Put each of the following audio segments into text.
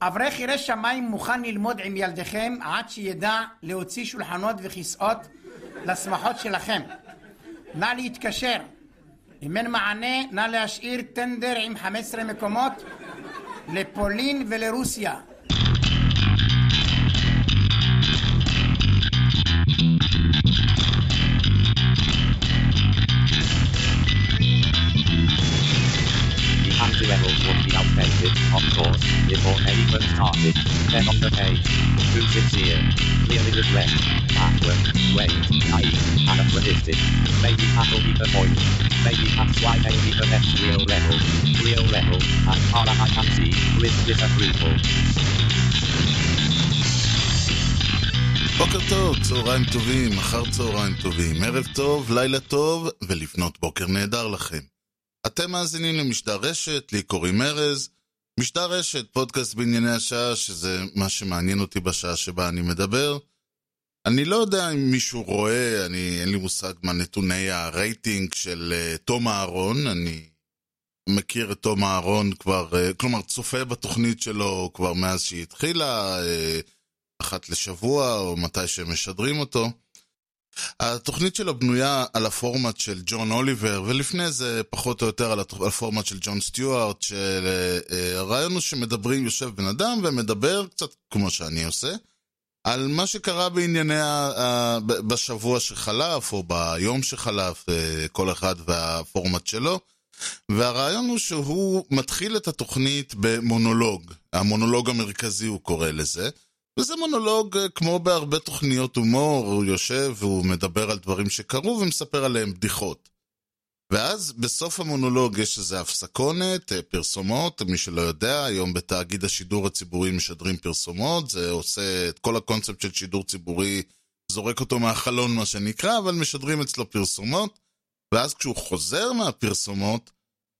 אברך ירא שמיים מוכן ללמוד עם ילדיכם עד שידע להוציא שולחנות וכיסאות לשמחות שלכם. נא להתקשר. אם אין מענה, נא להשאיר טנדר עם 15 מקומות לפולין ולרוסיה. Be outdated, of course, before even started. Then on the page, too sincere, clearly regret, backward, wait, naive, anachronistic. Maybe that'll be the point. Maybe that's why they need the next real level. Real level, as far as I can see, with disapproval. בוקר טוב, צהריים טובים, אחר צהריים טובים, ערב טוב, לילה טוב, ולפנות בוקר נהדר לכם. אתם מאזינים למשדר רשת, לי קוראים ארז. משדר רשת, פודקאסט בענייני השעה, שזה מה שמעניין אותי בשעה שבה אני מדבר. אני לא יודע אם מישהו רואה, אני, אין לי מושג מה נתוני הרייטינג של uh, תום אהרון, אני מכיר את תום אהרון כבר, uh, כלומר צופה בתוכנית שלו כבר מאז שהיא התחילה, uh, אחת לשבוע או מתי שהם משדרים אותו. התוכנית שלו בנויה על הפורמט של ג'ון אוליבר, ולפני זה פחות או יותר על הפורמט של ג'ון סטיוארט, שהרעיון הוא שמדברים, יושב בן אדם ומדבר, קצת כמו שאני עושה, על מה שקרה בענייני, ה... בשבוע שחלף, או ביום שחלף, כל אחד והפורמט שלו. והרעיון הוא שהוא מתחיל את התוכנית במונולוג, המונולוג המרכזי הוא קורא לזה. וזה מונולוג אה, כמו בהרבה תוכניות הומור, הוא יושב והוא מדבר על דברים שקרו ומספר עליהם בדיחות. ואז בסוף המונולוג יש איזה הפסקונת, אה, פרסומות, מי שלא יודע, היום בתאגיד השידור הציבורי משדרים פרסומות, זה עושה את כל הקונספט של שידור ציבורי, זורק אותו מהחלון מה שנקרא, אבל משדרים אצלו פרסומות, ואז כשהוא חוזר מהפרסומות,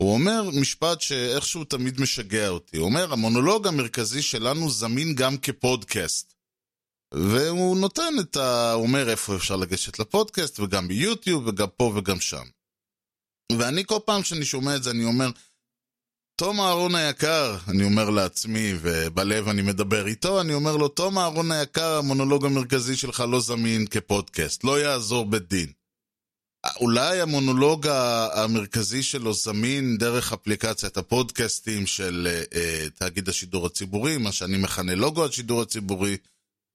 הוא אומר משפט שאיכשהו תמיד משגע אותי. הוא אומר, המונולוג המרכזי שלנו זמין גם כפודקאסט. והוא נותן את ה... הוא אומר איפה אפשר לגשת לפודקאסט, וגם ביוטיוב, וגם פה וגם שם. ואני כל פעם שאני שומע את זה, אני אומר, תום אהרון היקר, אני אומר לעצמי, ובלב אני מדבר איתו, אני אומר לו, תום אהרון היקר, המונולוג המרכזי שלך לא זמין כפודקאסט, לא יעזור בית דין. אולי המונולוג המרכזי שלו זמין דרך אפליקציית הפודקאסטים של uh, תאגיד השידור הציבורי, מה שאני מכנה לוגו השידור הציבורי,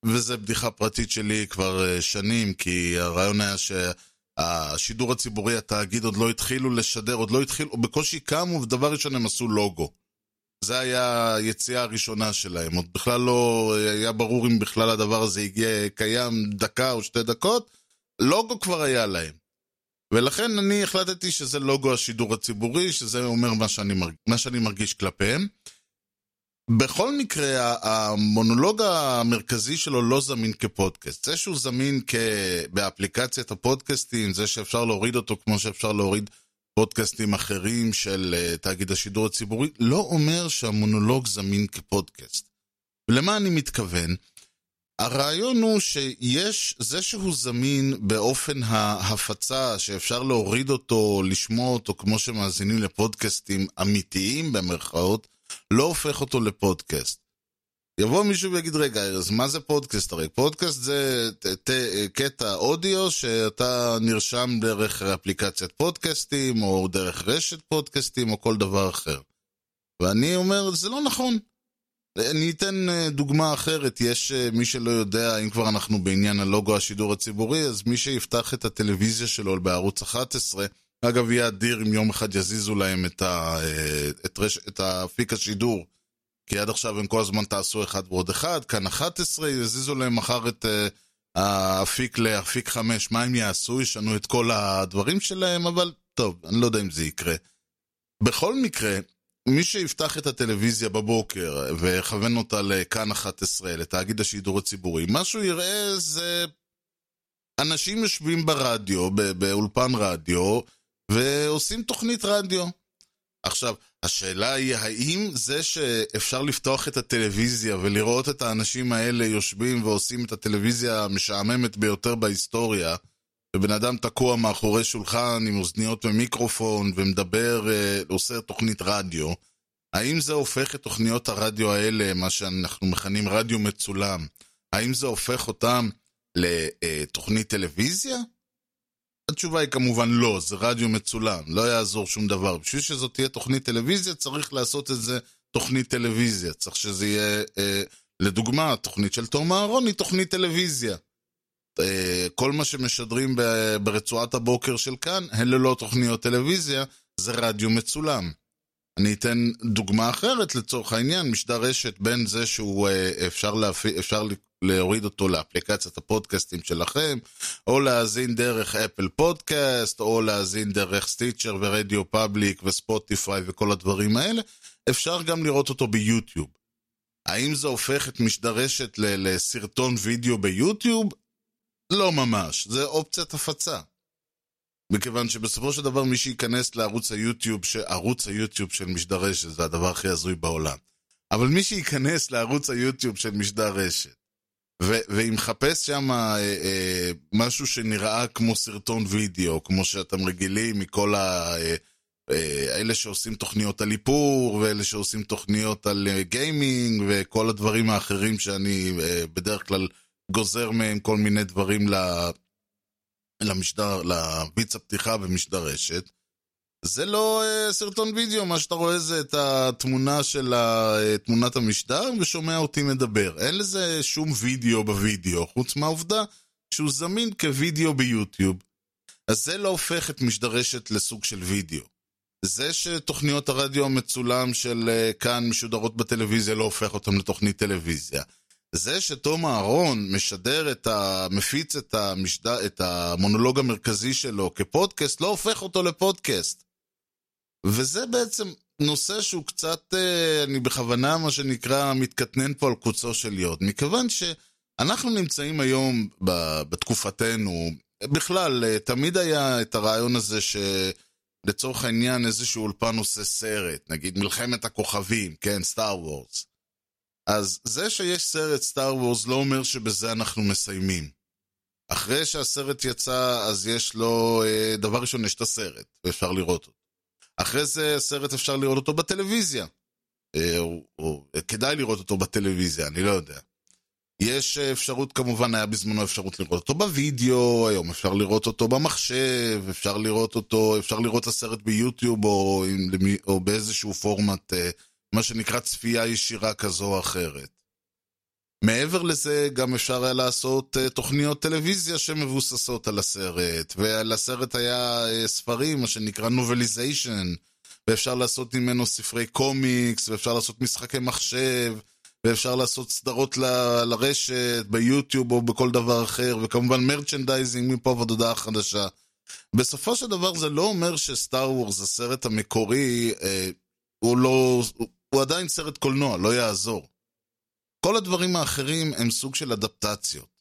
וזה בדיחה פרטית שלי כבר uh, שנים, כי הרעיון היה שהשידור הציבורי, התאגיד עוד לא התחילו לשדר, עוד לא התחילו, בקושי קמו, ודבר ראשון הם עשו לוגו. זה היה היציאה הראשונה שלהם, עוד בכלל לא היה ברור אם בכלל הדבר הזה הגיע, קיים דקה או שתי דקות, לוגו כבר היה להם. ולכן אני החלטתי שזה לוגו השידור הציבורי, שזה אומר מה שאני, מרג... מה שאני מרגיש כלפיהם. בכל מקרה, המונולוג המרכזי שלו לא זמין כפודקאסט. זה שהוא זמין כ... באפליקציית הפודקאסטים, זה שאפשר להוריד אותו כמו שאפשר להוריד פודקאסטים אחרים של uh, תאגיד השידור הציבורי, לא אומר שהמונולוג זמין כפודקאסט. ולמה אני מתכוון? הרעיון הוא שיש, זה שהוא זמין באופן ההפצה, שאפשר להוריד אותו, לשמוע אותו כמו שמאזינים לפודקאסטים אמיתיים במרכאות, לא הופך אותו לפודקאסט. יבוא מישהו ויגיד, רגע, אז מה זה פודקאסט? הרי פודקאסט זה ת, ת, קטע אודיו שאתה נרשם דרך אפליקציית פודקאסטים, או דרך רשת פודקאסטים, או כל דבר אחר. ואני אומר, זה לא נכון. אני אתן אה, דוגמה אחרת, יש אה, מי שלא יודע, אם כבר אנחנו בעניין הלוגו השידור הציבורי, אז מי שיפתח את הטלוויזיה שלו בערוץ 11, אגב, יהיה אדיר אם יום אחד יזיזו להם את, ה, אה, את, רש, את האפיק השידור, כי עד עכשיו הם כל הזמן תעשו אחד ועוד אחד, כאן 11, יזיזו להם מחר את האפיק לאפיק 5, מה הם יעשו? ישנו את כל הדברים שלהם, אבל טוב, אני לא יודע אם זה יקרה. בכל מקרה, מי שיפתח את הטלוויזיה בבוקר ויכוון אותה לכאן 11, לתאגיד השידור הציבורי, מה שהוא יראה זה אנשים יושבים ברדיו, באולפן רדיו, ועושים תוכנית רדיו. עכשיו, השאלה היא, האם זה שאפשר לפתוח את הטלוויזיה ולראות את האנשים האלה יושבים ועושים את הטלוויזיה המשעממת ביותר בהיסטוריה, ובן אדם תקוע מאחורי שולחן עם אוזניות ומיקרופון ומדבר, אה, עושה תוכנית רדיו. האם זה הופך את תוכניות הרדיו האלה, מה שאנחנו מכנים רדיו מצולם, האם זה הופך אותם לתוכנית טלוויזיה? התשובה היא כמובן לא, זה רדיו מצולם, לא יעזור שום דבר. בשביל שזאת תהיה תוכנית טלוויזיה, צריך לעשות את זה תוכנית טלוויזיה. צריך שזה יהיה, אה, לדוגמה, התוכנית של תום אהרון היא תוכנית טלוויזיה. אה, כל מה שמשדרים ברצועת הבוקר של כאן, הן ללא תוכניות טלוויזיה, זה רדיו מצולם. אני אתן דוגמה אחרת לצורך העניין, משדר רשת בין זה שהוא אה, אפשר, להפי, אפשר להוריד אותו לאפליקציית הפודקאסטים שלכם, או להאזין דרך אפל פודקאסט, או להאזין דרך סטיצ'ר ורדיו פאבליק וספוטיפיי וכל הדברים האלה, אפשר גם לראות אותו ביוטיוב. האם זה הופך את משדר רשת לסרטון וידאו ביוטיוב? לא ממש, זה אופציית הפצה. מכיוון שבסופו של דבר מי שייכנס לערוץ היוטיוב. ערוץ היוטיוב של משדר רשת, זה הדבר הכי הזוי בעולם. אבל מי שייכנס לערוץ היוטיוב של משדר רשת, ואם מחפש שם אה, אה, משהו שנראה כמו סרטון וידאו, כמו שאתם רגילים מכל ה... אה, אה, אלה שעושים תוכניות על איפור, ואלה שעושים תוכניות על אה, גיימינג, וכל הדברים האחרים שאני אה, בדרך כלל גוזר מהם כל מיני דברים ל... למשדר, לביץ הפתיחה במשדר רשת. זה לא uh, סרטון וידאו, מה שאתה רואה זה את התמונה של ה, uh, תמונת המשדר ושומע אותי מדבר. אין לזה שום וידאו בווידאו, חוץ מהעובדה שהוא זמין כווידאו ביוטיוב. אז זה לא הופך את משדר רשת לסוג של וידאו. זה שתוכניות הרדיו המצולם של uh, כאן משודרות בטלוויזיה לא הופך אותם לתוכנית טלוויזיה. זה שתום אהרון משדר את ה... מפיץ את, המשדר... את המונולוג המרכזי שלו כפודקאסט, לא הופך אותו לפודקאסט. וזה בעצם נושא שהוא קצת, אה, אני בכוונה, מה שנקרא, מתקטנן פה על קוצו של יוד. מכיוון שאנחנו נמצאים היום, בתקופתנו, בכלל, אה, תמיד היה את הרעיון הזה ש... לצורך העניין איזשהו אולפן עושה סרט, נגיד מלחמת הכוכבים, כן, סטאר וורס. אז זה שיש סרט סטאר וורס לא אומר שבזה אנחנו מסיימים. אחרי שהסרט יצא, אז יש לו, אה, דבר ראשון, יש את הסרט, ואפשר לראות אותו. אחרי זה, הסרט אפשר לראות אותו בטלוויזיה. אה, או, או, כדאי לראות אותו בטלוויזיה, אני לא יודע. יש אפשרות, כמובן, היה בזמנו אפשרות לראות אותו בווידאו, היום אפשר לראות אותו במחשב, אפשר לראות אותו, אפשר לראות את הסרט ביוטיוב או, או באיזשהו פורמט אה, מה שנקרא צפייה ישירה כזו או אחרת. מעבר לזה, גם אפשר היה לעשות uh, תוכניות טלוויזיה שמבוססות על הסרט, ולסרט היה uh, ספרים, מה שנקרא נובליזיישן, ואפשר לעשות ממנו ספרי קומיקס, ואפשר לעשות משחקי מחשב, ואפשר לעשות סדרות ל- לרשת, ביוטיוב או בכל דבר אחר, וכמובן merchandising מפה ועד הודעה חדשה. בסופו של דבר זה לא אומר שסטאר וורס, הסרט המקורי, אה, הוא לא... הוא עדיין סרט קולנוע, לא יעזור. כל הדברים האחרים הם סוג של אדפטציות.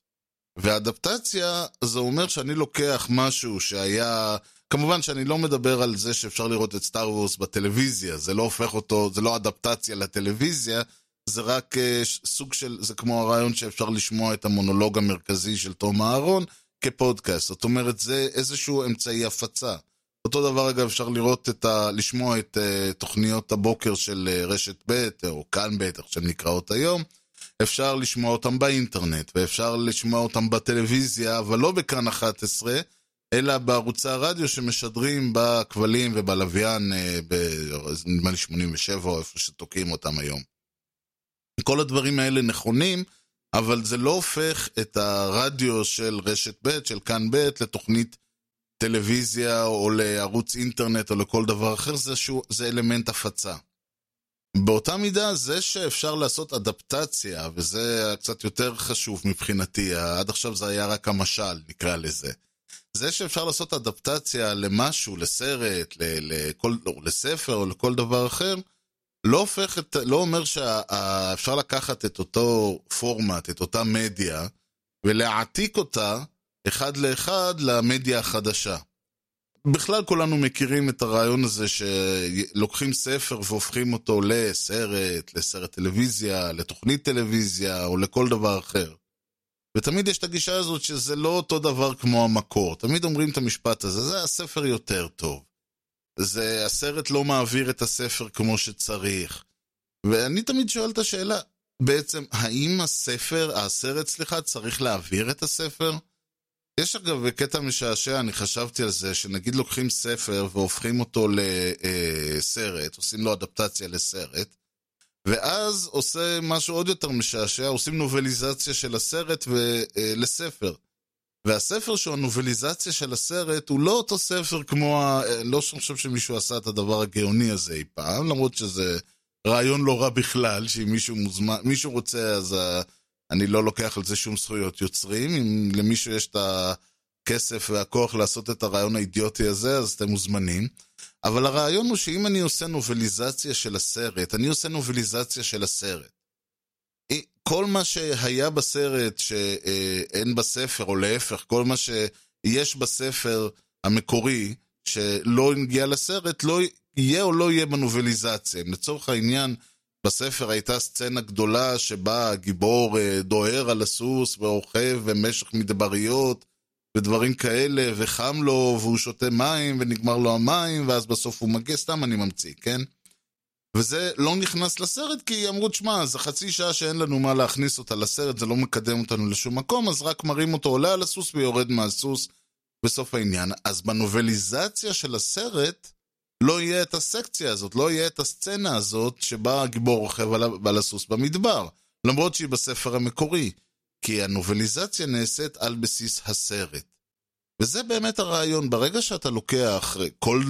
ואדפטציה זה אומר שאני לוקח משהו שהיה... כמובן שאני לא מדבר על זה שאפשר לראות את סטאר וורס בטלוויזיה, זה לא הופך אותו, זה לא אדפטציה לטלוויזיה, זה רק uh, סוג של, זה כמו הרעיון שאפשר לשמוע את המונולוג המרכזי של תום אהרון כפודקאסט. זאת אומרת, זה איזשהו אמצעי הפצה. אותו דבר אגב אפשר לראות את ה... לשמוע את uh, תוכניות הבוקר של uh, רשת ב' או כאן ב', איך שהן נקראות היום. אפשר לשמוע אותם באינטרנט, ואפשר לשמוע אותם בטלוויזיה, אבל לא בכאן 11, אלא בערוצי הרדיו שמשדרים בכבלים ובלוויין, נדמה לי 87 או איפה שתוקעים אותם היום. כל הדברים האלה נכונים, אבל זה לא הופך את הרדיו של רשת ב', של כאן ב', לתוכנית טלוויזיה או לערוץ אינטרנט או לכל דבר אחר, זה, שהוא, זה אלמנט הפצה. באותה מידה, זה שאפשר לעשות אדפטציה, וזה קצת יותר חשוב מבחינתי, עד עכשיו זה היה רק המשל, נקרא לזה. זה שאפשר לעשות אדפטציה למשהו, לסרט, לכל, לא, לספר או לכל דבר אחר, לא הופך את, לא אומר שאפשר לקחת את אותו פורמט, את אותה מדיה, ולהעתיק אותה אחד לאחד למדיה החדשה. בכלל כולנו מכירים את הרעיון הזה שלוקחים ספר והופכים אותו לסרט, לסרט טלוויזיה, לתוכנית טלוויזיה או לכל דבר אחר. ותמיד יש את הגישה הזאת שזה לא אותו דבר כמו המקור. תמיד אומרים את המשפט הזה, זה הספר יותר טוב. זה, הסרט לא מעביר את הספר כמו שצריך. ואני תמיד שואל את השאלה, בעצם, האם הספר, הסרט, סליחה, צריך להעביר את הספר? יש אגב קטע משעשע, אני חשבתי על זה, שנגיד לוקחים ספר והופכים אותו לסרט, עושים לו אדפטציה לסרט, ואז עושה משהו עוד יותר משעשע, עושים נובליזציה של הסרט ו... לספר. והספר שהוא הנובליזציה של הסרט הוא לא אותו ספר כמו ה... לא חושב שמישהו עשה את הדבר הגאוני הזה אי פעם, למרות שזה רעיון לא רע בכלל, שאם מישהו מוזמן, מישהו רוצה אז. אני לא לוקח על זה שום זכויות יוצרים, אם למישהו יש את הכסף והכוח לעשות את הרעיון האידיוטי הזה, אז אתם מוזמנים. אבל הרעיון הוא שאם אני עושה נובליזציה של הסרט, אני עושה נובליזציה של הסרט. כל מה שהיה בסרט שאין בספר, או להפך, כל מה שיש בספר המקורי שלא הגיע לסרט, לא יהיה או לא יהיה בנובליזציה. לצורך העניין, בספר הייתה סצנה גדולה שבה הגיבור דוהר על הסוס ורוכב במשך מדבריות ודברים כאלה, וחם לו, והוא שותה מים, ונגמר לו המים, ואז בסוף הוא מגיע, סתם אני ממציא, כן? וזה לא נכנס לסרט כי אמרו, תשמע, זה חצי שעה שאין לנו מה להכניס אותה לסרט, זה לא מקדם אותנו לשום מקום, אז רק מראים אותו עולה על הסוס ויורד מהסוס בסוף העניין. אז בנובליזציה של הסרט לא יהיה את הסקציה הזאת, לא יהיה את הסצנה הזאת שבה הגיבור רוכב על, על הסוס במדבר, למרות שהיא בספר המקורי, כי הנובליזציה נעשית על בסיס הסרט. וזה באמת הרעיון, ברגע שאתה לוקח כל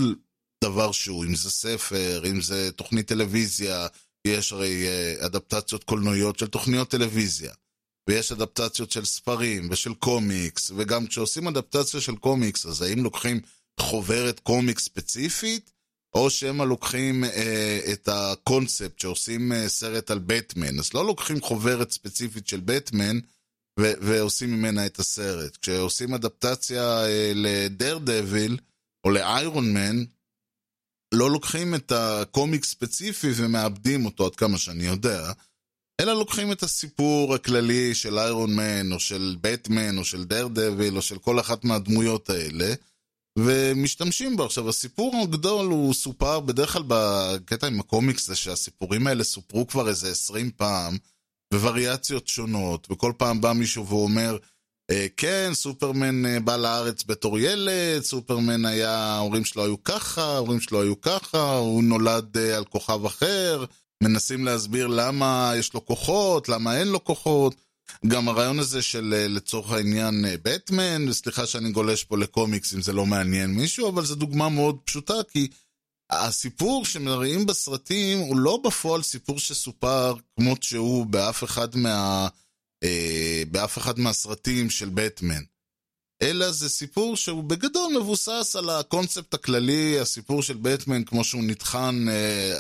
דבר שהוא, אם זה ספר, אם זה תוכנית טלוויזיה, יש הרי אדפטציות קולנועיות של תוכניות טלוויזיה, ויש אדפטציות של ספרים ושל קומיקס, וגם כשעושים אדפטציה של קומיקס, אז האם לוקחים חוברת קומיקס ספציפית, או שמא לוקחים אה, את הקונספט שעושים אה, סרט על בטמן, אז לא לוקחים חוברת ספציפית של בטמן, ו- ועושים ממנה את הסרט. כשעושים אדפטציה אה, לדר דביל, או לאיירון מן, לא לוקחים את הקומיק ספציפי ומאבדים אותו עד כמה שאני יודע, אלא לוקחים את הסיפור הכללי של איירון מן, או של בטמן, או של דר דביל, או של כל אחת מהדמויות האלה, ומשתמשים בו. עכשיו, הסיפור הגדול הוא סופר, בדרך כלל בקטע עם הקומיקס זה שהסיפורים האלה סופרו כבר איזה עשרים פעם, בווריאציות שונות, וכל פעם בא מישהו ואומר, כן, סופרמן בא לארץ בתור ילד, סופרמן היה, ההורים שלו היו ככה, ההורים שלו היו ככה, הוא נולד על כוכב אחר, מנסים להסביר למה יש לו כוחות, למה אין לו כוחות. גם הרעיון הזה של לצורך העניין בטמן, וסליחה שאני גולש פה לקומיקס אם זה לא מעניין מישהו, אבל זו דוגמה מאוד פשוטה, כי הסיפור שמראים בסרטים הוא לא בפועל סיפור שסופר כמות שהוא באף אחד מה... באף אחד מהסרטים של בטמן. אלא זה סיפור שהוא בגדול מבוסס על הקונספט הכללי, הסיפור של בטמן כמו שהוא נטחן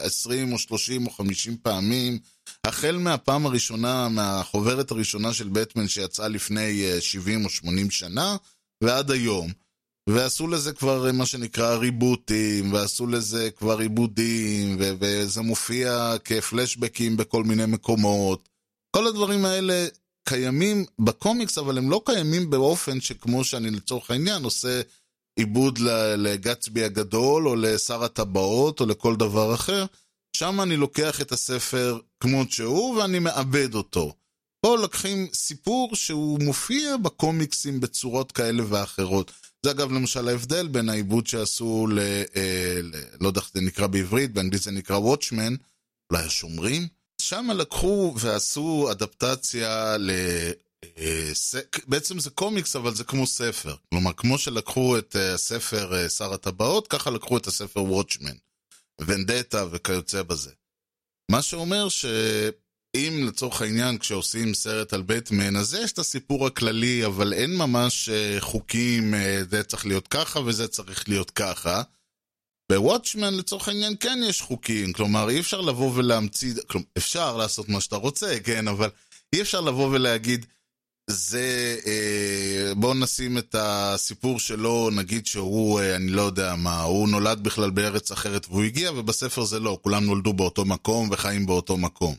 20 או 30 או 50 פעמים, החל מהפעם הראשונה, מהחוברת הראשונה של בטמן שיצאה לפני 70 או 80 שנה, ועד היום. ועשו לזה כבר מה שנקרא ריבוטים, ועשו לזה כבר עיבודים, וזה מופיע כפלשבקים בכל מיני מקומות. כל הדברים האלה קיימים בקומיקס, אבל הם לא קיימים באופן שכמו שאני לצורך העניין עושה עיבוד לגצבי הגדול, או לשר הטבעות, או לכל דבר אחר. שם אני לוקח את הספר כמות שהוא, ואני מעבד אותו. פה לוקחים סיפור שהוא מופיע בקומיקסים בצורות כאלה ואחרות. זה אגב למשל ההבדל בין העיבוד שעשו ל... אה, ל לא יודע איך זה נקרא בעברית, באנגלית זה נקרא Watchmen, אולי השומרים. שם לקחו ועשו אדפטציה ל... בעצם זה קומיקס, אבל זה כמו ספר. כלומר, כמו שלקחו את הספר שר הטבעות, ככה לקחו את הספר וואטשמן, ונדטה וכיוצא בזה. מה שאומר שאם לצורך העניין, כשעושים סרט על בטמן, אז יש את הסיפור הכללי, אבל אין ממש חוקים, זה צריך להיות ככה וזה צריך להיות ככה. בוואטשמן לצורך העניין כן יש חוקים, כלומר אי אפשר לבוא ולהמציא, כלומר אפשר לעשות מה שאתה רוצה, כן, אבל אי אפשר לבוא ולהגיד זה, אה, בואו נשים את הסיפור שלו, נגיד שהוא, אה, אני לא יודע מה, הוא נולד בכלל בארץ אחרת והוא הגיע, ובספר זה לא, כולם נולדו באותו מקום וחיים באותו מקום.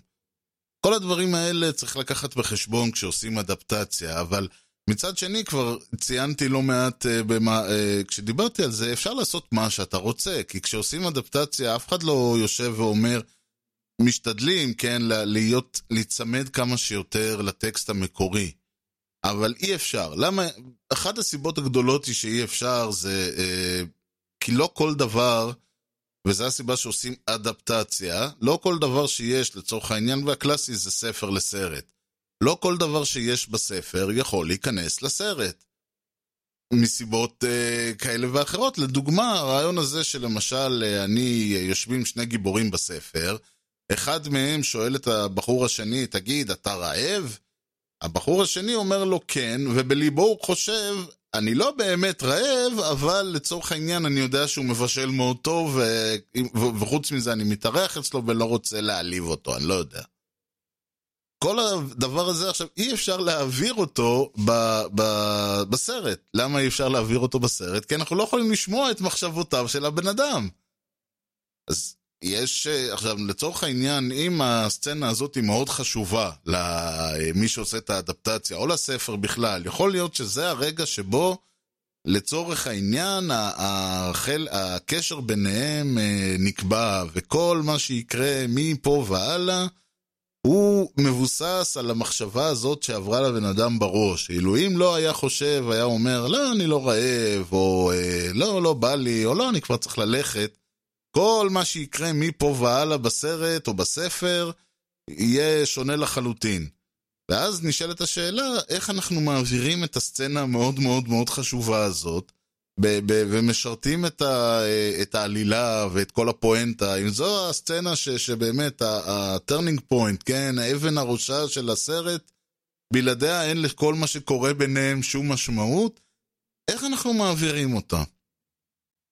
כל הדברים האלה צריך לקחת בחשבון כשעושים אדפטציה, אבל מצד שני, כבר ציינתי לא מעט, uh, במה, uh, כשדיברתי על זה, אפשר לעשות מה שאתה רוצה, כי כשעושים אדפטציה, אף אחד לא יושב ואומר, משתדלים, כן, להיות, להיצמד כמה שיותר לטקסט המקורי. אבל אי אפשר. למה? אחת הסיבות הגדולות היא שאי אפשר זה אה, כי לא כל דבר, וזו הסיבה שעושים אדפטציה, לא כל דבר שיש לצורך העניין, והקלאסי זה ספר לסרט. לא כל דבר שיש בספר יכול להיכנס לסרט. מסיבות uh, כאלה ואחרות. לדוגמה, הרעיון הזה שלמשל uh, אני, uh, יושבים שני גיבורים בספר, אחד מהם שואל את הבחור השני, תגיד, אתה רעב? הבחור השני אומר לו כן, ובליבו הוא חושב, אני לא באמת רעב, אבל לצורך העניין אני יודע שהוא מבשל מאוד טוב, ו... וחוץ מזה אני מתארח אצלו ולא רוצה להעליב אותו, אני לא יודע. כל הדבר הזה עכשיו, אי אפשר להעביר אותו ב, ב, בסרט. למה אי אפשר להעביר אותו בסרט? כי אנחנו לא יכולים לשמוע את מחשבותיו של הבן אדם. אז יש, אה, עכשיו, לצורך העניין, אם הסצנה הזאת היא מאוד חשובה למי שעושה את האדפטציה, או לספר בכלל, יכול להיות שזה הרגע שבו, לצורך העניין, החל, הקשר ביניהם אה, נקבע, וכל מה שיקרה מפה והלאה, הוא מבוסס על המחשבה הזאת שעברה לבן אדם בראש. אילו אם לא היה חושב, היה אומר, לא, אני לא רעב, או אה, לא, לא בא לי, או לא, אני כבר צריך ללכת. כל מה שיקרה מפה והלאה בסרט או בספר יהיה שונה לחלוטין. ואז נשאלת השאלה, איך אנחנו מעבירים את הסצנה המאוד מאוד מאוד חשובה הזאת, ב- ב- ומשרתים את, ה- את העלילה ואת כל הפואנטה, אם זו הסצנה ש- שבאמת ה-turning point, כן, האבן הראשה של הסרט, בלעדיה אין לכל מה שקורה ביניהם שום משמעות, איך אנחנו מעבירים אותה?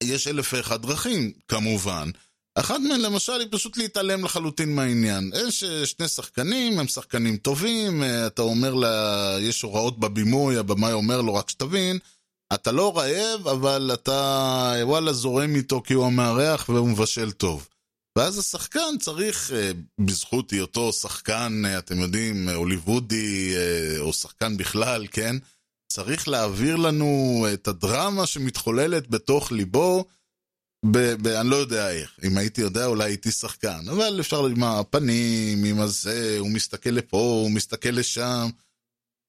יש אלף ואחד דרכים, כמובן. אחת מהן למשל היא פשוט להתעלם לחלוטין מהעניין. יש אה, שני שחקנים, הם שחקנים טובים, אה, אתה אומר לה, יש הוראות בבימוי, הבמאי אומר לו, רק שתבין, אתה לא רעב, אבל אתה וואלה זורם איתו כי הוא המארח והוא מבשל טוב. ואז השחקן צריך, אה, בזכות היותו שחקן, אתם יודעים, הוליוודי, או שחקן בכלל, כן? צריך להעביר לנו את הדרמה שמתחוללת בתוך ליבו, ב- ב- אני לא יודע איך. אם הייתי יודע, אולי הייתי שחקן. אבל אפשר עם הפנים, עם הזה, הוא מסתכל לפה, הוא מסתכל לשם.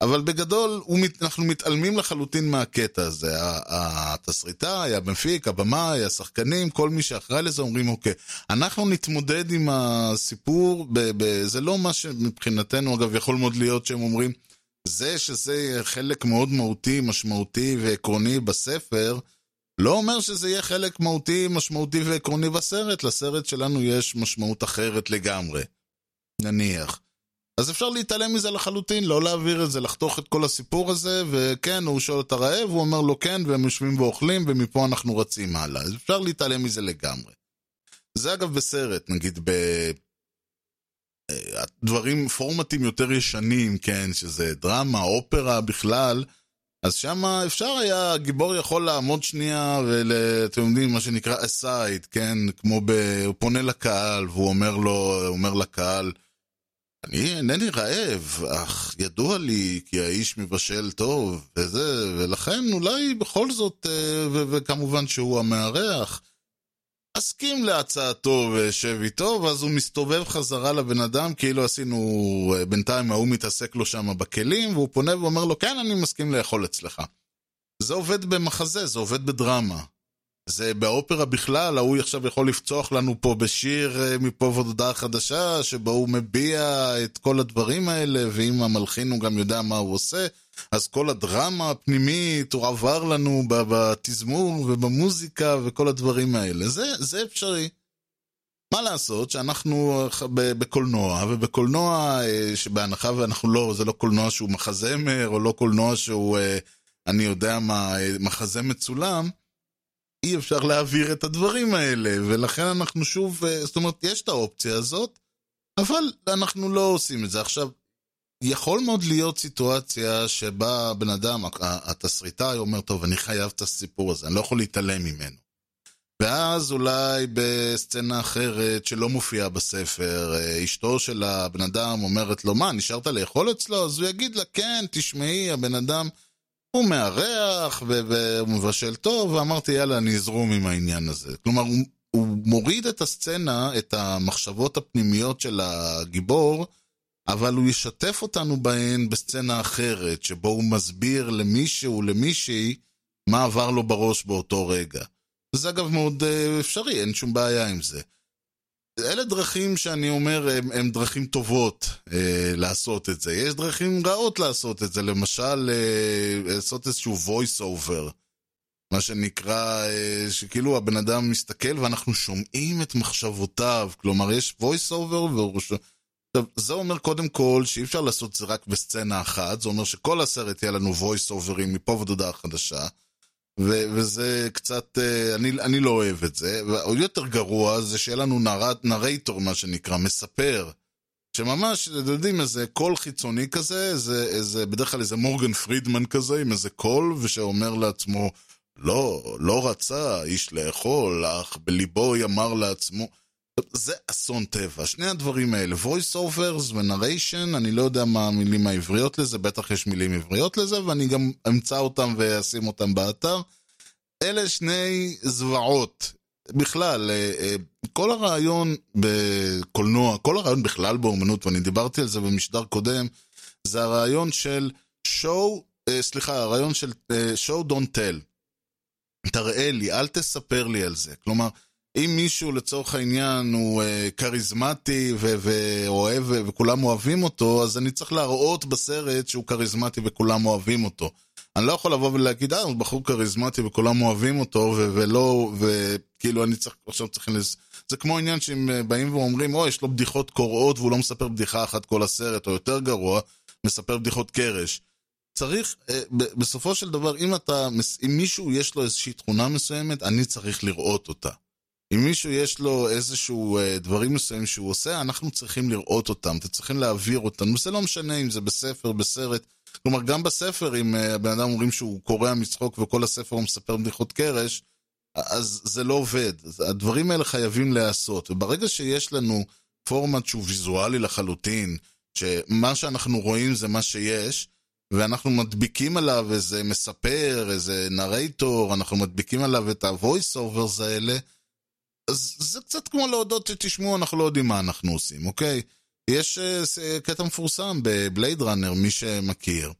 אבל בגדול, מת, אנחנו מתעלמים לחלוטין מהקטע הזה. התסריטאי, המפיק, הבמאי, השחקנים, כל מי שאחראי לזה אומרים, אוקיי, אנחנו נתמודד עם הסיפור, ב- ב- זה לא מה שמבחינתנו, אגב, יכול מאוד להיות שהם אומרים, זה שזה חלק מאוד מהותי, משמעותי ועקרוני בספר, לא אומר שזה יהיה חלק מהותי, משמעותי ועקרוני בסרט. לסרט שלנו יש משמעות אחרת לגמרי. נניח. אז אפשר להתעלם מזה לחלוטין, לא להעביר את זה, לחתוך את כל הסיפור הזה, וכן, הוא שואל את הרעב, הוא אומר לו כן, והם יושבים ואוכלים, ומפה אנחנו רצים הלאה. אז אפשר להתעלם מזה לגמרי. זה אגב בסרט, נגיד ב... דברים, פורמטים יותר ישנים, כן, שזה דרמה, אופרה בכלל, אז שם אפשר היה, הגיבור יכול לעמוד שנייה ואתם יודעים, מה שנקרא אסייד, כן, כמו ב... הוא פונה לקהל והוא אומר לו, אומר לקהל, אני אינני רעב, אך ידוע לי כי האיש מבשל טוב, וזה, ולכן אולי בכל זאת, אה, וכמובן שהוא המארח, אסכים להצעתו ואשב איתו, ואז הוא מסתובב חזרה לבן אדם, כאילו עשינו, בינתיים ההוא מתעסק לו שם בכלים, והוא פונה ואומר לו, כן, אני מסכים לאכול אצלך. זה עובד במחזה, זה עובד בדרמה. זה באופרה בכלל, ההוא עכשיו יכול לפצוח לנו פה בשיר אה, מפה ועוד הודעה חדשה, שבו הוא מביע את כל הדברים האלה, ואם המלחין הוא גם יודע מה הוא עושה, אז כל הדרמה הפנימית הוא עבר לנו בתזמור ובמוזיקה וכל הדברים האלה. זה, זה אפשרי. מה לעשות שאנחנו בקולנוע, ובקולנוע אה, שבהנחה ואנחנו לא, זה לא קולנוע שהוא מחזמר, או לא קולנוע שהוא, אה, אני יודע מה, מחזה מצולם, אי אפשר להעביר את הדברים האלה, ולכן אנחנו שוב, אה, זאת אומרת, יש את האופציה הזאת, אבל אנחנו לא עושים את זה. עכשיו, יכול מאוד להיות סיטואציה שבה בן אדם, התסריטאי אומר, טוב, אני חייב את הסיפור הזה, אני לא יכול להתעלם ממנו. ואז אולי בסצנה אחרת שלא מופיעה בספר, אה, אשתו של הבן אדם אומרת לו, מה, נשארת לאכול אצלו? אז הוא יגיד לה, כן, תשמעי, הבן אדם הוא מארח והוא מבשל טוב, ואמרתי, יאללה, אני אזרום עם העניין הזה. כלומר, הוא, הוא מוריד את הסצנה, את המחשבות הפנימיות של הגיבור, אבל הוא ישתף אותנו בהן בסצנה אחרת, שבו הוא מסביר למישהו, למישהי, מה עבר לו בראש באותו רגע. וזה אגב מאוד אה, אפשרי, אין שום בעיה עם זה. אלה דרכים שאני אומר, הם דרכים טובות אה, לעשות את זה. יש דרכים רעות לעשות את זה, למשל, אה, לעשות איזשהו voice over, מה שנקרא, אה, שכאילו הבן אדם מסתכל ואנחנו שומעים את מחשבותיו, כלומר יש voice over והוא... עכשיו, זה אומר קודם כל שאי אפשר לעשות את זה רק בסצנה אחת, זה אומר שכל הסרט יהיה לנו voice overים מפה ועד הודעה חדשה. ו- וזה קצת, uh, אני, אני לא אוהב את זה, ועוד יותר גרוע זה שיהיה לנו נרייטור, מה שנקרא, מספר, שממש, אתם יודעים, איזה קול חיצוני כזה, איזה, איזה, בדרך כלל איזה מורגן פרידמן כזה, עם איזה קול, ושאומר לעצמו, לא, לא רצה איש לאכול, אך בליבו יאמר לעצמו, זה אסון טבע, שני הדברים האלה, voice overs ו-narration, אני לא יודע מה המילים העבריות לזה, בטח יש מילים עבריות לזה, ואני גם אמצא אותם ואשים אותם באתר. אלה שני זוועות. בכלל, אה, אה, כל הרעיון בקולנוע, כל הרעיון בכלל באומנות, ואני דיברתי על זה במשדר קודם, זה הרעיון של show, אה, סליחה, הרעיון של show don't tell. תראה לי, אל תספר לי על זה. כלומר, אם מישהו לצורך העניין הוא אה, כריזמטי ואוהב וכולם אוהבים אותו, אז אני צריך להראות בסרט שהוא כריזמטי וכולם אוהבים אותו. אני לא יכול לבוא ולהגיד, אה, הוא בחור כריזמטי וכולם אוהבים אותו, ולא, וכאילו אני צריך, עכשיו צריך לס... זה כמו עניין שהם אה, באים ואומרים, או, יש לו בדיחות קורעות והוא לא מספר בדיחה אחת כל הסרט, או יותר גרוע, מספר בדיחות קרש. צריך, אה, בסופו של דבר, אם אתה, אם מישהו יש לו איזושהי תכונה מסוימת, אני צריך לראות אותה. אם מישהו יש לו איזשהו אה, דברים מסוימים שהוא עושה, אנחנו צריכים לראות אותם, אתם צריכים להעביר אותם. זה לא משנה אם זה בספר, בסרט. כלומר, גם בספר, אם אה, הבן אדם אומרים שהוא קורע מצחוק וכל הספר הוא מספר בדיחות קרש, אז זה לא עובד. הדברים האלה חייבים להיעשות. וברגע שיש לנו פורמט שהוא ויזואלי לחלוטין, שמה שאנחנו רואים זה מה שיש, ואנחנו מדביקים עליו איזה מספר, איזה נרייטור, אנחנו מדביקים עליו את ה-voice overs האלה, אז זה קצת כמו להודות שתשמעו, אנחנו לא יודעים מה אנחנו עושים, אוקיי? יש uh, קטע מפורסם בבלייד ראנר, מי שמכיר.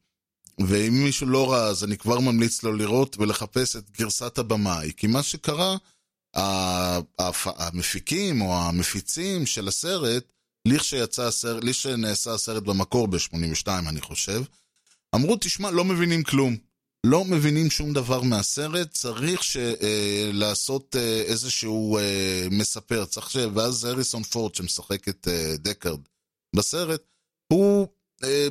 ואם מישהו לא ראה, אז אני כבר ממליץ לו לראות ולחפש את גרסת הבמאי. כי מה שקרה, המפיקים או המפיצים של הסרט, לכשיצא הסרט, לכשנעשה הסרט במקור ב-82, אני חושב, אמרו, תשמע, לא מבינים כלום. לא מבינים שום דבר מהסרט, צריך ש, אה, לעשות אה, איזשהו אה, מספר, צריך ש... ואז הריסון פורד שמשחק את אה, דקארד בסרט, הוא אה,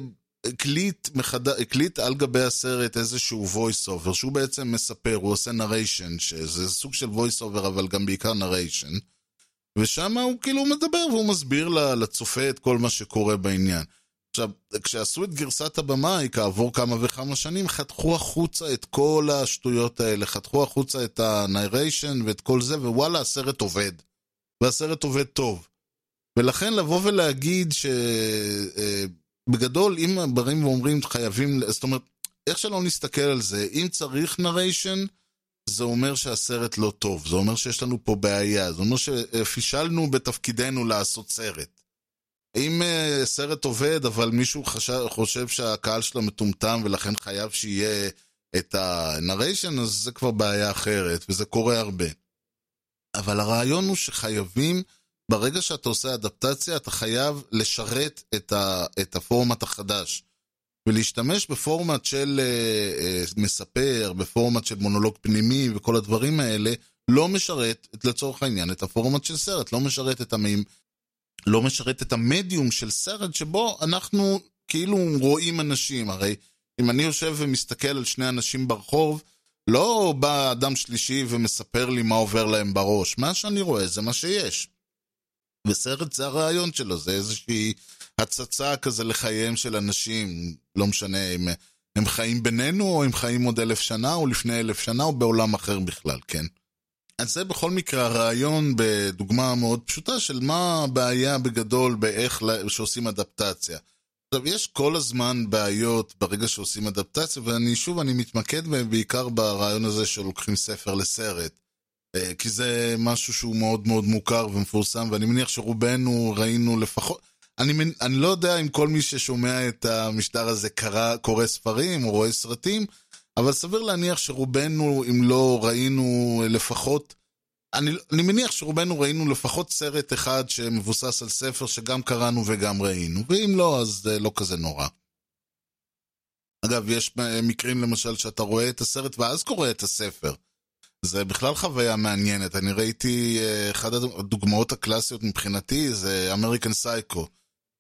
הקליט, מחד... הקליט על גבי הסרט איזשהו voice over, שהוא בעצם מספר, הוא עושה narration, שזה סוג של voice over אבל גם בעיקר narration, ושם הוא כאילו מדבר והוא מסביר לצופה את כל מה שקורה בעניין. עכשיו, כשעשו את גרסת הבמאי, כעבור כמה וכמה שנים, חתכו החוצה את כל השטויות האלה, חתכו החוצה את הנייריישן ואת כל זה, ווואלה, הסרט עובד. והסרט עובד טוב. ולכן לבוא ולהגיד שבגדול, אה, אם באים ואומרים חייבים, זאת אומרת, איך שלא נסתכל על זה, אם צריך נריישן, זה אומר שהסרט לא טוב, זה אומר שיש לנו פה בעיה, זה אומר שפישלנו בתפקידנו לעשות סרט. אם uh, סרט עובד, אבל מישהו חושב שהקהל שלו מטומטם ולכן חייב שיהיה את הנריישן, אז זה כבר בעיה אחרת, וזה קורה הרבה. אבל הרעיון הוא שחייבים, ברגע שאתה עושה אדפטציה, אתה חייב לשרת את, ה, את הפורמט החדש. ולהשתמש בפורמט של uh, uh, מספר, בפורמט של מונולוג פנימי וכל הדברים האלה, לא משרת, לצורך העניין, את הפורמט של סרט, לא משרת את המים... לא משרת את המדיום של סרט שבו אנחנו כאילו רואים אנשים. הרי אם אני יושב ומסתכל על שני אנשים ברחוב, לא בא אדם שלישי ומספר לי מה עובר להם בראש. מה שאני רואה זה מה שיש. וסרט זה הרעיון שלו, זה איזושהי הצצה כזה לחייהם של אנשים, לא משנה אם הם חיים בינינו, או הם חיים עוד אלף שנה, או לפני אלף שנה, או בעולם אחר בכלל, כן. אז זה בכל מקרה הרעיון בדוגמה מאוד פשוטה של מה הבעיה בגדול באיך שעושים אדפטציה. עכשיו, יש כל הזמן בעיות ברגע שעושים אדפטציה, ואני שוב, אני מתמקד בהם בעיקר ברעיון הזה שלוקחים ספר לסרט. אה, כי זה משהו שהוא מאוד מאוד מוכר ומפורסם, ואני מניח שרובנו ראינו לפחות... אני, אני לא יודע אם כל מי ששומע את המשדר הזה קרא, קורא ספרים או רואה סרטים, אבל סביר להניח שרובנו, אם לא ראינו לפחות... אני, אני מניח שרובנו ראינו לפחות סרט אחד שמבוסס על ספר שגם קראנו וגם ראינו, ואם לא, אז זה לא כזה נורא. אגב, יש מקרים למשל שאתה רואה את הסרט ואז קורא את הספר. זה בכלל חוויה מעניינת. אני ראיתי, אה, אחת הדוגמאות הקלאסיות מבחינתי זה אמריקן סייקו.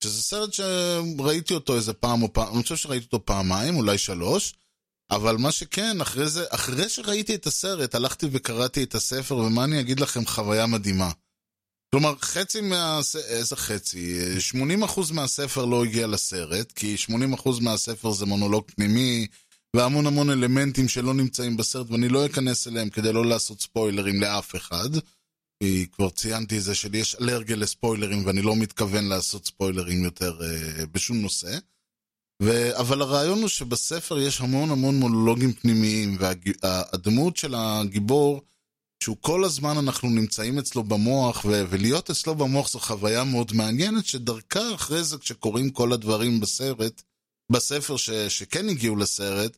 שזה סרט שראיתי אותו איזה פעם או פעם, אני חושב שראיתי אותו פעמיים, אולי שלוש. אבל מה שכן, אחרי זה, אחרי שראיתי את הסרט, הלכתי וקראתי את הספר, ומה אני אגיד לכם, חוויה מדהימה. כלומר, חצי מה... איזה חצי? 80% מהספר לא הגיע לסרט, כי 80% מהספר זה מונולוג פנימי, והמון המון אלמנטים שלא נמצאים בסרט, ואני לא אכנס אליהם כדי לא לעשות ספוילרים לאף אחד. כי כבר ציינתי את זה שלי יש אלרגיה לספוילרים, ואני לא מתכוון לעשות ספוילרים יותר אה, בשום נושא. ו... אבל הרעיון הוא שבספר יש המון המון מונולוגים פנימיים, והדמות של הגיבור, שהוא כל הזמן אנחנו נמצאים אצלו במוח, ו... ולהיות אצלו במוח זו חוויה מאוד מעניינת, שדרכה אחרי זה כשקוראים כל הדברים בסרט, בספר ש... שכן הגיעו לסרט,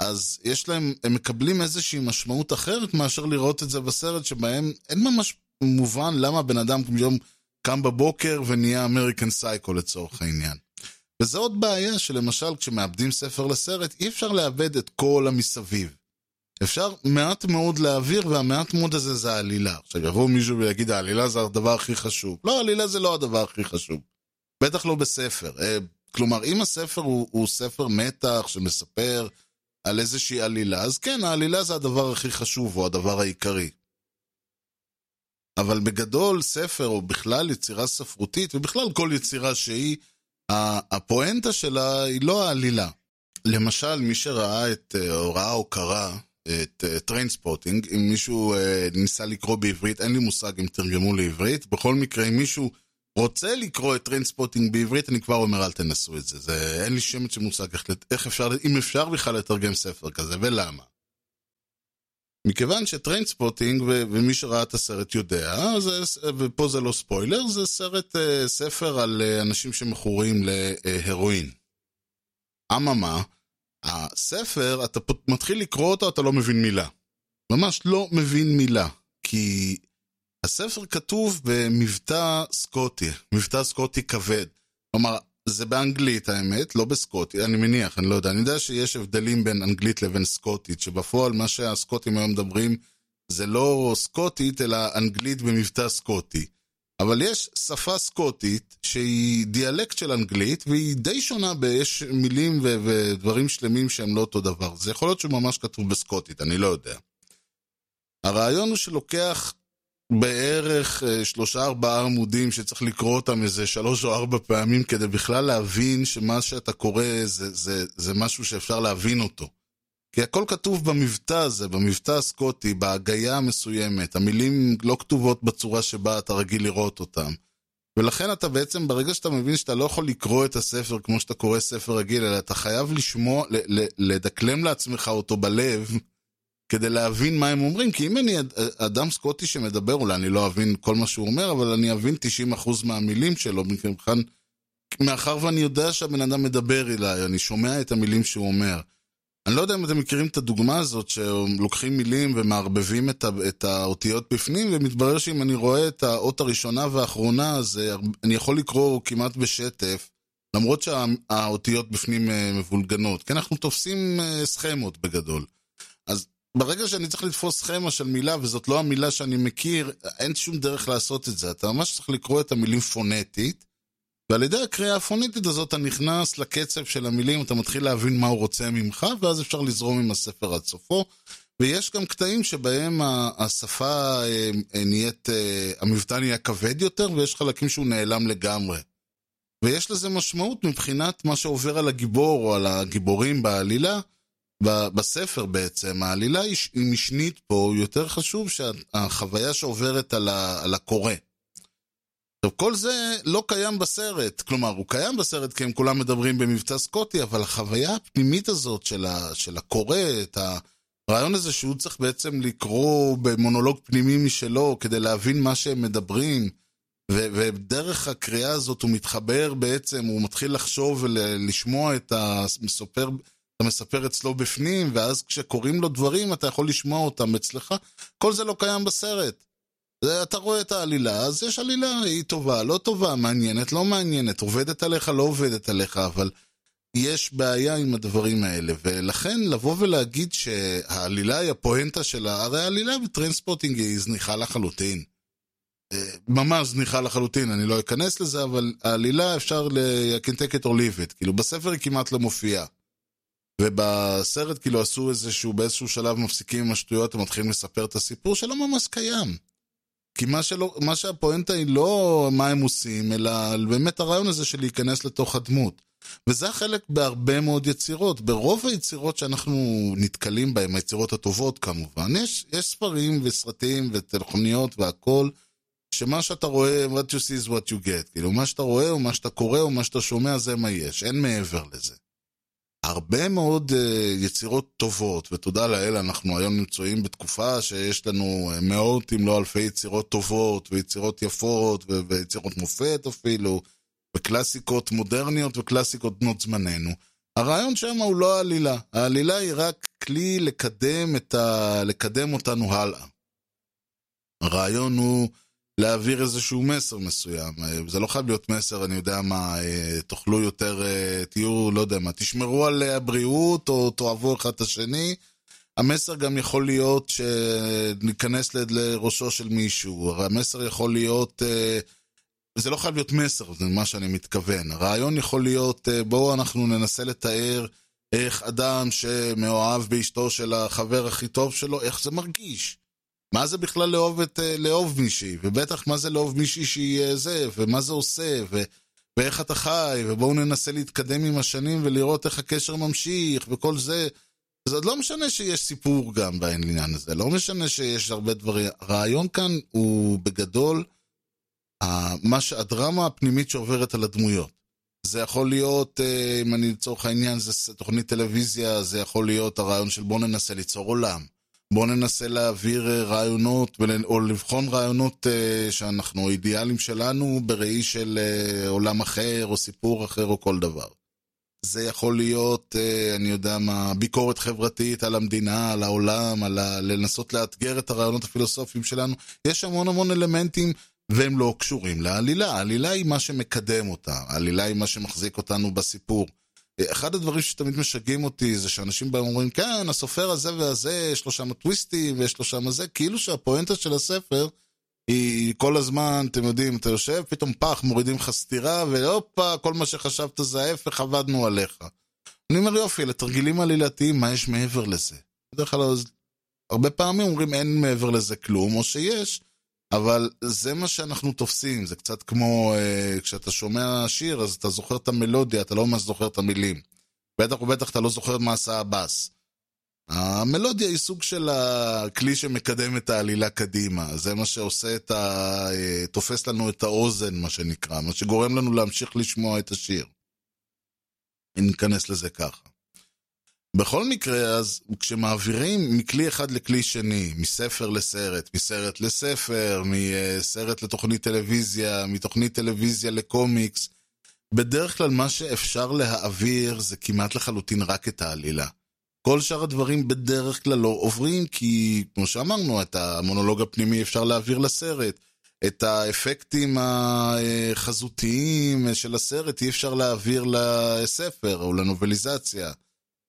אז יש להם, הם מקבלים איזושהי משמעות אחרת מאשר לראות את זה בסרט, שבהם אין ממש מובן למה בן אדם יום קם בבוקר ונהיה אמריקן סייקו לצורך העניין. וזו עוד בעיה שלמשל כשמאבדים ספר לסרט, אי אפשר לאבד את כל המסביב. אפשר מעט מאוד להעביר, והמעט מאוד הזה זה העלילה. עכשיו יבוא מישהו ויגיד, העלילה זה הדבר הכי חשוב. לא, העלילה זה לא הדבר הכי חשוב. בטח לא בספר. כלומר, אם הספר הוא, הוא ספר מתח שמספר על איזושהי עלילה, אז כן, העלילה זה הדבר הכי חשוב, או הדבר העיקרי. אבל בגדול, ספר, או בכלל יצירה ספרותית, ובכלל כל יצירה שהיא, הפואנטה שלה היא לא העלילה. למשל, מי שראה את, או ראה או קרא את טריינספוטינג, אם מישהו ניסה לקרוא בעברית, אין לי מושג אם תרגמו לעברית, בכל מקרה, אם מישהו רוצה לקרוא את טריינספוטינג בעברית, אני כבר אומר אל תנסו את זה. זה אין לי שמץ של מושג איך, איך אפשר, אם אפשר בכלל לתרגם ספר כזה, ולמה. מכיוון שטריינספוטינג, ומי שראה את הסרט יודע, זה, ופה זה לא ספוילר, זה סרט, אה, ספר על אה, אנשים שמכורים להרואין. אממה, הספר, אתה מתחיל לקרוא אותו, אתה לא מבין מילה. ממש לא מבין מילה. כי הספר כתוב במבטא סקוטי, מבטא סקוטי כבד. כלומר, זה באנגלית האמת, לא בסקוטי, אני מניח, אני לא יודע. אני יודע שיש הבדלים בין אנגלית לבין סקוטית, שבפועל מה שהסקוטים היום מדברים זה לא סקוטית, אלא אנגלית במבטא סקוטי. אבל יש שפה סקוטית שהיא דיאלקט של אנגלית, והיא די שונה, יש מילים ו- ודברים שלמים שהם לא אותו דבר. זה יכול להיות שהוא ממש כתוב בסקוטית, אני לא יודע. הרעיון הוא שלוקח בערך שלושה ארבעה עמודים שצריך לקרוא אותם איזה שלוש או ארבע פעמים כדי בכלל להבין שמה שאתה קורא זה, זה, זה משהו שאפשר להבין אותו. כי הכל כתוב במבטא הזה, במבטא הסקוטי, בהגייה המסוימת. המילים לא כתובות בצורה שבה אתה רגיל לראות אותם. ולכן אתה בעצם, ברגע שאתה מבין שאתה לא יכול לקרוא את הספר כמו שאתה קורא ספר רגיל, אלא אתה חייב לשמוע, לדקלם לעצמך אותו בלב, כדי להבין מה הם אומרים, כי אם אני אדם סקוטי שמדבר, אולי אני לא אבין כל מה שהוא אומר, אבל אני אבין 90% מהמילים שלו, מכאן, מאחר ואני יודע שהבן אדם מדבר אליי, אני שומע את המילים שהוא אומר. אני לא יודע אם אתם מכירים את הדוגמה הזאת, שלוקחים מילים ומערבבים את, את האותיות בפנים, ומתברר שאם אני רואה את האות הראשונה והאחרונה, אז אני יכול לקרוא כמעט בשטף, למרות שהאותיות בפנים מבולגנות. כי אנחנו תופסים סכמות בגדול. ברגע שאני צריך לתפוס סכמה של מילה, וזאת לא המילה שאני מכיר, אין שום דרך לעשות את זה. אתה ממש צריך לקרוא את המילים פונטית, ועל ידי הקריאה הפונטית הזאת אתה נכנס לקצב של המילים, אתה מתחיל להבין מה הוא רוצה ממך, ואז אפשר לזרום עם הספר עד סופו. ויש גם קטעים שבהם השפה נהיית, המבטא נהיה כבד יותר, ויש חלקים שהוא נעלם לגמרי. ויש לזה משמעות מבחינת מה שעובר על הגיבור או על הגיבורים בעלילה. בספר בעצם, העלילה היא משנית פה, יותר חשוב שהחוויה שעוברת על, הקורא. עכשיו, כל זה לא קיים בסרט. כלומר, הוא קיים בסרט כי הם כולם מדברים במבטא סקוטי, אבל החוויה הפנימית הזאת של, ה, של הקורא, את הרעיון הזה שהוא צריך בעצם לקרוא במונולוג פנימי משלו כדי להבין מה שהם מדברים, ו- ודרך הקריאה הזאת הוא מתחבר בעצם, הוא מתחיל לחשוב ולשמוע את המספר, את המספר אצלו בפנים, ואז כשקוראים לו דברים אתה יכול לשמוע אותם אצלך. כל זה לא קיים בסרט. אתה רואה את העלילה, אז יש עלילה, היא טובה, לא טובה, מעניינת, לא מעניינת, עובדת עליך, לא עובדת עליך, אבל יש בעיה עם הדברים האלה, ולכן לבוא ולהגיד שהעלילה היא הפואנטה שלה, הרי העלילה בטרנספוטינג היא זניחה לחלוטין. אה, ממש זניחה לחלוטין, אני לא אכנס לזה, אבל העלילה אפשר or leave it, כאילו בספר היא כמעט לא מופיעה. ובסרט כאילו עשו איזשהו, באיזשהו שלב מפסיקים עם השטויות ומתחילים לספר את הסיפור שלא ממש קיים. כי מה, שלא, מה שהפואנטה היא לא מה הם עושים, אלא באמת הרעיון הזה של להיכנס לתוך הדמות. וזה החלק בהרבה מאוד יצירות. ברוב היצירות שאנחנו נתקלים בהן, היצירות הטובות כמובן, יש, יש ספרים וסרטים ותלכוניות והכל, שמה שאתה רואה, what you see is what you get. כאילו, מה שאתה רואה, או מה שאתה קורא, או מה שאתה שומע, זה מה יש. אין מעבר לזה. הרבה מאוד uh, יצירות טובות, ותודה לאל, אנחנו היום נמצאים בתקופה שיש לנו אה, מאות אם לא אלפי יצירות טובות, ויצירות יפות, ויצירות מופת אפילו, וקלאסיקות מודרניות וקלאסיקות בנות זמננו. הרעיון שם הוא לא העלילה, העלילה היא רק כלי לקדם, ה... לקדם אותנו הלאה. הרעיון הוא להעביר איזשהו מסר מסוים. זה לא חייב להיות מסר, אני יודע מה, אה, תאכלו יותר, אה, תהיו, לא יודע מה, תשמרו על הבריאות או תאהבו אחד את השני. המסר גם יכול להיות שניכנס לראשו של מישהו, המסר יכול להיות, אה, זה לא חייב להיות מסר, זה מה שאני מתכוון. הרעיון יכול להיות, בואו אנחנו ננסה לתאר איך אדם שמאוהב באשתו של החבר הכי טוב שלו, איך זה מרגיש. מה זה בכלל לאהוב, את, אה, לאהוב מישהי, ובטח מה זה לאהוב מישהי שהיא אה, זה, ומה זה עושה, ו, ואיך אתה חי, ובואו ננסה להתקדם עם השנים ולראות איך הקשר ממשיך, וכל זה. זה לא משנה שיש סיפור גם בעניין הזה, לא משנה שיש הרבה דברים. הרעיון כאן הוא בגדול, מה ש... הדרמה הפנימית שעוברת על הדמויות. זה יכול להיות, אה, אם אני לצורך העניין, זה תוכנית טלוויזיה, זה יכול להיות הרעיון של בואו ננסה ליצור עולם. בואו ננסה להעביר אה, רעיונות, או לבחון רעיונות אה, שאנחנו, אידיאלים שלנו, בראי של אה, עולם אחר, או סיפור אחר, או כל דבר. זה יכול להיות, אני יודע מה, ביקורת חברתית על המדינה, על העולם, על ה... לנסות לאתגר את הרעיונות הפילוסופיים שלנו. יש המון המון אלמנטים, והם לא קשורים לעלילה. העלילה היא מה שמקדם אותה, העלילה היא מה שמחזיק אותנו בסיפור. אחד הדברים שתמיד משגעים אותי זה שאנשים באים ואומרים, כן, הסופר הזה והזה, יש לו שם טוויסטים ויש לו שם זה, כאילו שהפואנטה של הספר היא כל הזמן, אתם יודעים, אתה יושב, פתאום פח, מורידים לך סטירה, והופה, כל מה שחשבת זה ההפך, עבדנו עליך. אני אומר, יופי, לתרגילים עלילתיים, מה יש מעבר לזה? בדרך כלל, הרבה פעמים אומרים אין מעבר לזה כלום, או שיש, אבל זה מה שאנחנו תופסים, זה קצת כמו אה, כשאתה שומע שיר, אז אתה זוכר את המלודיה, אתה לא ממש זוכר את המילים. בטח ובטח אתה לא זוכר מה עשה הבאס. המלודיה היא סוג של הכלי שמקדם את העלילה קדימה, זה מה שעושה את ה... אה, תופס לנו את האוזן, מה שנקרא, מה שגורם לנו להמשיך לשמוע את השיר. אם ניכנס לזה ככה. בכל מקרה, אז כשמעבירים מכלי אחד לכלי שני, מספר לסרט, מסרט לספר, מסרט לתוכנית טלוויזיה, מתוכנית טלוויזיה לקומיקס, בדרך כלל מה שאפשר להעביר זה כמעט לחלוטין רק את העלילה. כל שאר הדברים בדרך כלל לא עוברים, כי כמו שאמרנו, את המונולוג הפנימי אפשר להעביר לסרט. את האפקטים החזותיים של הסרט אי אפשר להעביר לספר או לנובליזציה.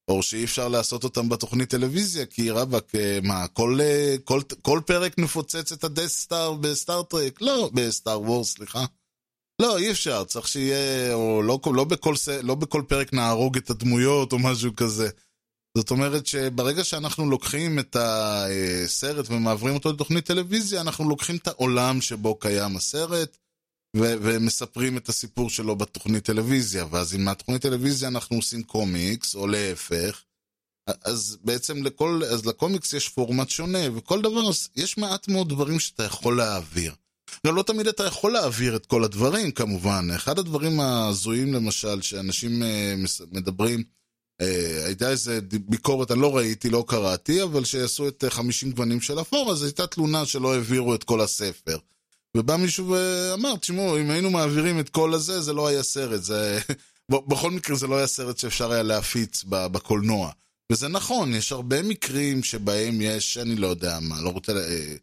או שאי אפשר לעשות אותם בתוכנית טלוויזיה, כי רבאק, אה, מה, כל, אה, כל, כל פרק מפוצץ את הדס סטאר בסטאר טרק? לא, בסטאר וורס, סליחה. לא, אי אפשר, צריך שיהיה, או לא, לא, בכל, לא בכל פרק נהרוג את הדמויות או משהו כזה. זאת אומרת שברגע שאנחנו לוקחים את הסרט ומעבירים אותו לתוכנית טלוויזיה, אנחנו לוקחים את העולם שבו קיים הסרט, ו- ומספרים את הסיפור שלו בתוכנית טלוויזיה, ואז אם מהתוכנית טלוויזיה אנחנו עושים קומיקס, או להפך, אז בעצם לכל, אז לקומיקס יש פורמט שונה, וכל דבר, יש מעט מאוד דברים שאתה יכול להעביר. גם לא תמיד אתה יכול להעביר את כל הדברים, כמובן. אחד הדברים ההזויים, למשל, שאנשים אה, מדברים, אה, הייתה איזה ביקורת, אני לא ראיתי, לא קראתי, אבל שעשו את אה, 50 גוונים של אפור, אז הייתה תלונה שלא העבירו את כל הספר. ובא מישהו ואמר, תשמעו, אם היינו מעבירים את כל הזה, זה לא היה סרט. זה... בכל מקרה זה לא היה סרט שאפשר היה להפיץ בקולנוע. וזה נכון, יש הרבה מקרים שבהם יש, אני לא יודע מה, לא רוצה... אה,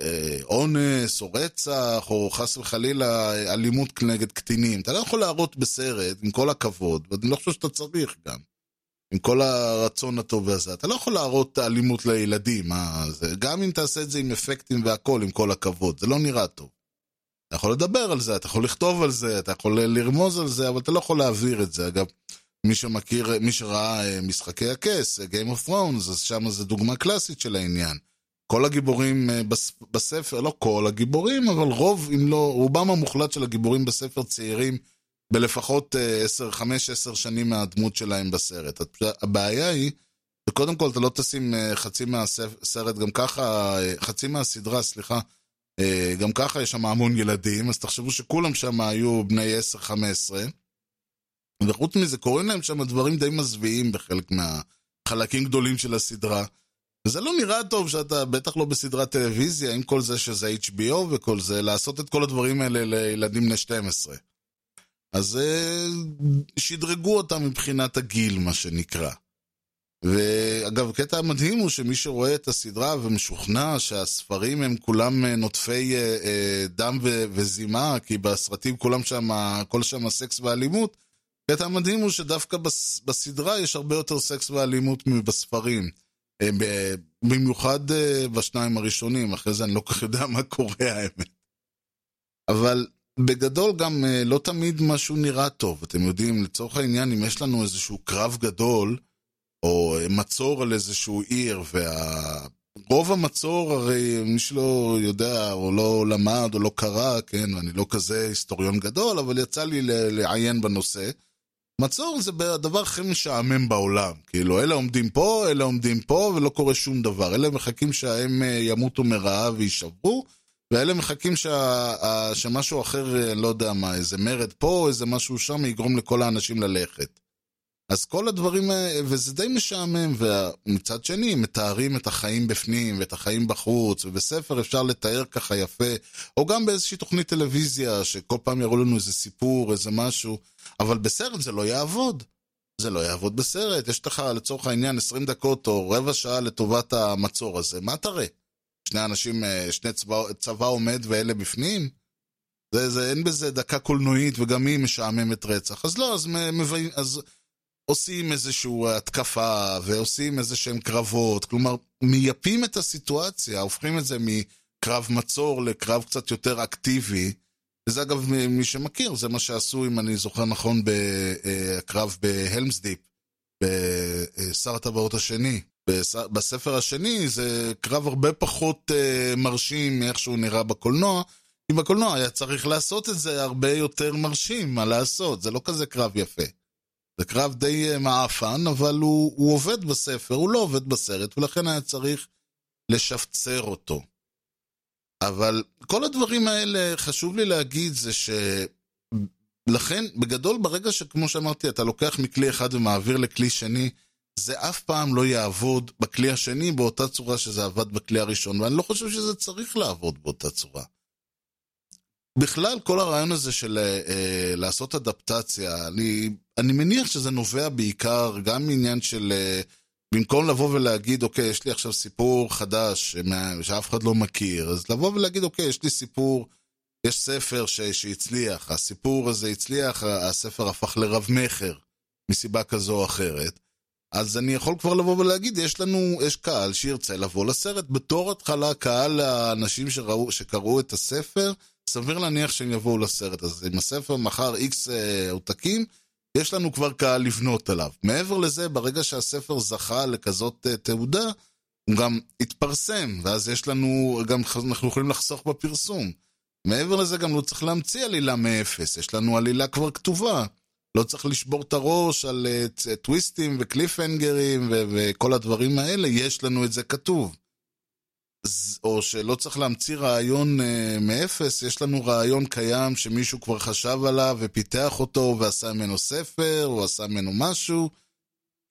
אה, אונס או רצח או חס וחלילה אה, אלימות נגד קטינים. אתה לא יכול להראות בסרט, עם כל הכבוד, ואני לא חושב שאתה צריך גם. עם כל הרצון הטוב הזה, אתה לא יכול להראות אלימות לילדים, מה זה, גם אם תעשה את זה עם אפקטים והכל, עם כל הכבוד, זה לא נראה טוב. אתה יכול לדבר על זה, אתה יכול לכתוב על זה, אתה יכול לרמוז על זה, אבל אתה לא יכול להעביר את זה. אגב, מי שמכיר, מי שראה אה, משחקי הכס, אה, Game of Thrones, אז שם זה דוגמה קלאסית של העניין. כל הגיבורים אה, בס- בספר, לא כל הגיבורים, אבל רוב, אם לא, רובם המוחלט של הגיבורים בספר צעירים בלפחות 10, 5-10 שנים מהדמות שלהם בסרט. הבעיה היא, שקודם כל אתה לא תשים אה, חצי מהסרט, גם ככה, אה, חצי מהסדרה, סליחה, אה, גם ככה יש שם המון ילדים, אז תחשבו שכולם שם היו בני 10-15. וחוץ מזה, קורים להם שם דברים די מזוויעים בחלק מהחלקים גדולים של הסדרה. וזה לא נראה טוב שאתה, בטח לא בסדרת טלוויזיה, עם כל זה שזה HBO וכל זה, לעשות את כל הדברים האלה לילדים בני 12. אז אה, שדרגו אותם מבחינת הגיל, מה שנקרא. ואגב, הקטע המדהים הוא שמי שרואה את הסדרה ומשוכנע שהספרים הם כולם אה, נוטפי אה, דם וזימה, כי בסרטים כולם שם, כל שם סקס ואלימות, הקטע המדהים הוא שדווקא בס- בסדרה יש הרבה יותר סקס ואלימות מבספרים. במיוחד בשניים הראשונים, אחרי זה אני לא כל כך יודע מה קורה האמת. אבל בגדול גם אה, לא תמיד משהו נראה טוב. אתם יודעים, לצורך העניין, אם יש לנו איזשהו קרב גדול, או אה, מצור על איזשהו עיר, ורוב המצור, הרי מי שלא יודע, או לא למד, או לא קרא, כן, ואני לא כזה היסטוריון גדול, אבל יצא לי לעיין בנושא. מצור זה הדבר הכי משעמם בעולם. כאילו, אלה עומדים פה, אלה עומדים פה, ולא קורה שום דבר. אלה מחכים שהם אה, ימותו מרעב ויישברו, ואלה מחכים ה- שמשהו אחר, אה, לא יודע מה, איזה מרד פה, איזה משהו שם, יגרום לכל האנשים ללכת. אז כל הדברים האלה, וזה די משעמם, ומצד שני, מתארים את החיים בפנים ואת החיים בחוץ, ובספר אפשר לתאר ככה יפה, או גם באיזושהי תוכנית טלוויזיה, שכל פעם יראו לנו איזה סיפור, איזה משהו, אבל בסרט זה לא יעבוד. זה לא יעבוד בסרט, יש לך לצורך העניין 20 דקות או רבע שעה לטובת המצור הזה, מה תראה? שני אנשים, אה, שני צבא, צבא עומד ואלה בפנים? זה, זה, אין בזה דקה קולנועית וגם היא משעממת רצח. אז לא, אז, מביא, אז עושים איזושהי התקפה ועושים איזה שהם קרבות, כלומר, מייפים את הסיטואציה, הופכים את זה מקרב מצור לקרב קצת יותר אקטיבי. וזה אגב, מי שמכיר, זה מה שעשו, אם אני זוכר נכון, בקרב בהלמסדיפ, בשר הטבעות השני. בספר השני זה קרב הרבה פחות uh, מרשים מאיך שהוא נראה בקולנוע, כי בקולנוע היה צריך לעשות את זה הרבה יותר מרשים, מה לעשות, זה לא כזה קרב יפה. זה קרב די uh, מעפן, אבל הוא, הוא עובד בספר, הוא לא עובד בסרט, ולכן היה צריך לשפצר אותו. אבל כל הדברים האלה, חשוב לי להגיד זה ש... לכן, בגדול, ברגע שכמו שאמרתי, אתה לוקח מכלי אחד ומעביר לכלי שני, זה אף פעם לא יעבוד בכלי השני באותה צורה שזה עבד בכלי הראשון, ואני לא חושב שזה צריך לעבוד באותה צורה. בכלל, כל הרעיון הזה של אה, לעשות אדפטציה, אני, אני מניח שזה נובע בעיקר גם מעניין של... אה, במקום לבוא ולהגיד, אוקיי, יש לי עכשיו סיפור חדש שאף אחד לא מכיר, אז לבוא ולהגיד, אוקיי, יש לי סיפור, יש ספר ש, שהצליח, הסיפור הזה הצליח, הספר הפך לרב-מכר, מסיבה כזו או אחרת. אז אני יכול כבר לבוא ולהגיד, יש לנו, יש קהל שירצה לבוא לסרט. בתור התחלה, קהל האנשים שראו, שקראו את הספר, סביר להניח שהם יבואו לסרט. אז אם הספר מכר איקס עותקים, יש לנו כבר קהל לבנות עליו. מעבר לזה, ברגע שהספר זכה לכזאת תעודה, הוא גם התפרסם, ואז יש לנו, גם אנחנו יכולים לחסוך בפרסום. מעבר לזה, גם לא צריך להמציא עלילה מאפס, יש לנו עלילה כבר כתובה. לא צריך לשבור את הראש על uh, טוויסטים וקליפהנגרים וכל הדברים האלה, יש לנו את זה כתוב. או שלא צריך להמציא רעיון אה, מאפס, יש לנו רעיון קיים שמישהו כבר חשב עליו ופיתח אותו ועשה ממנו ספר, או עשה ממנו משהו.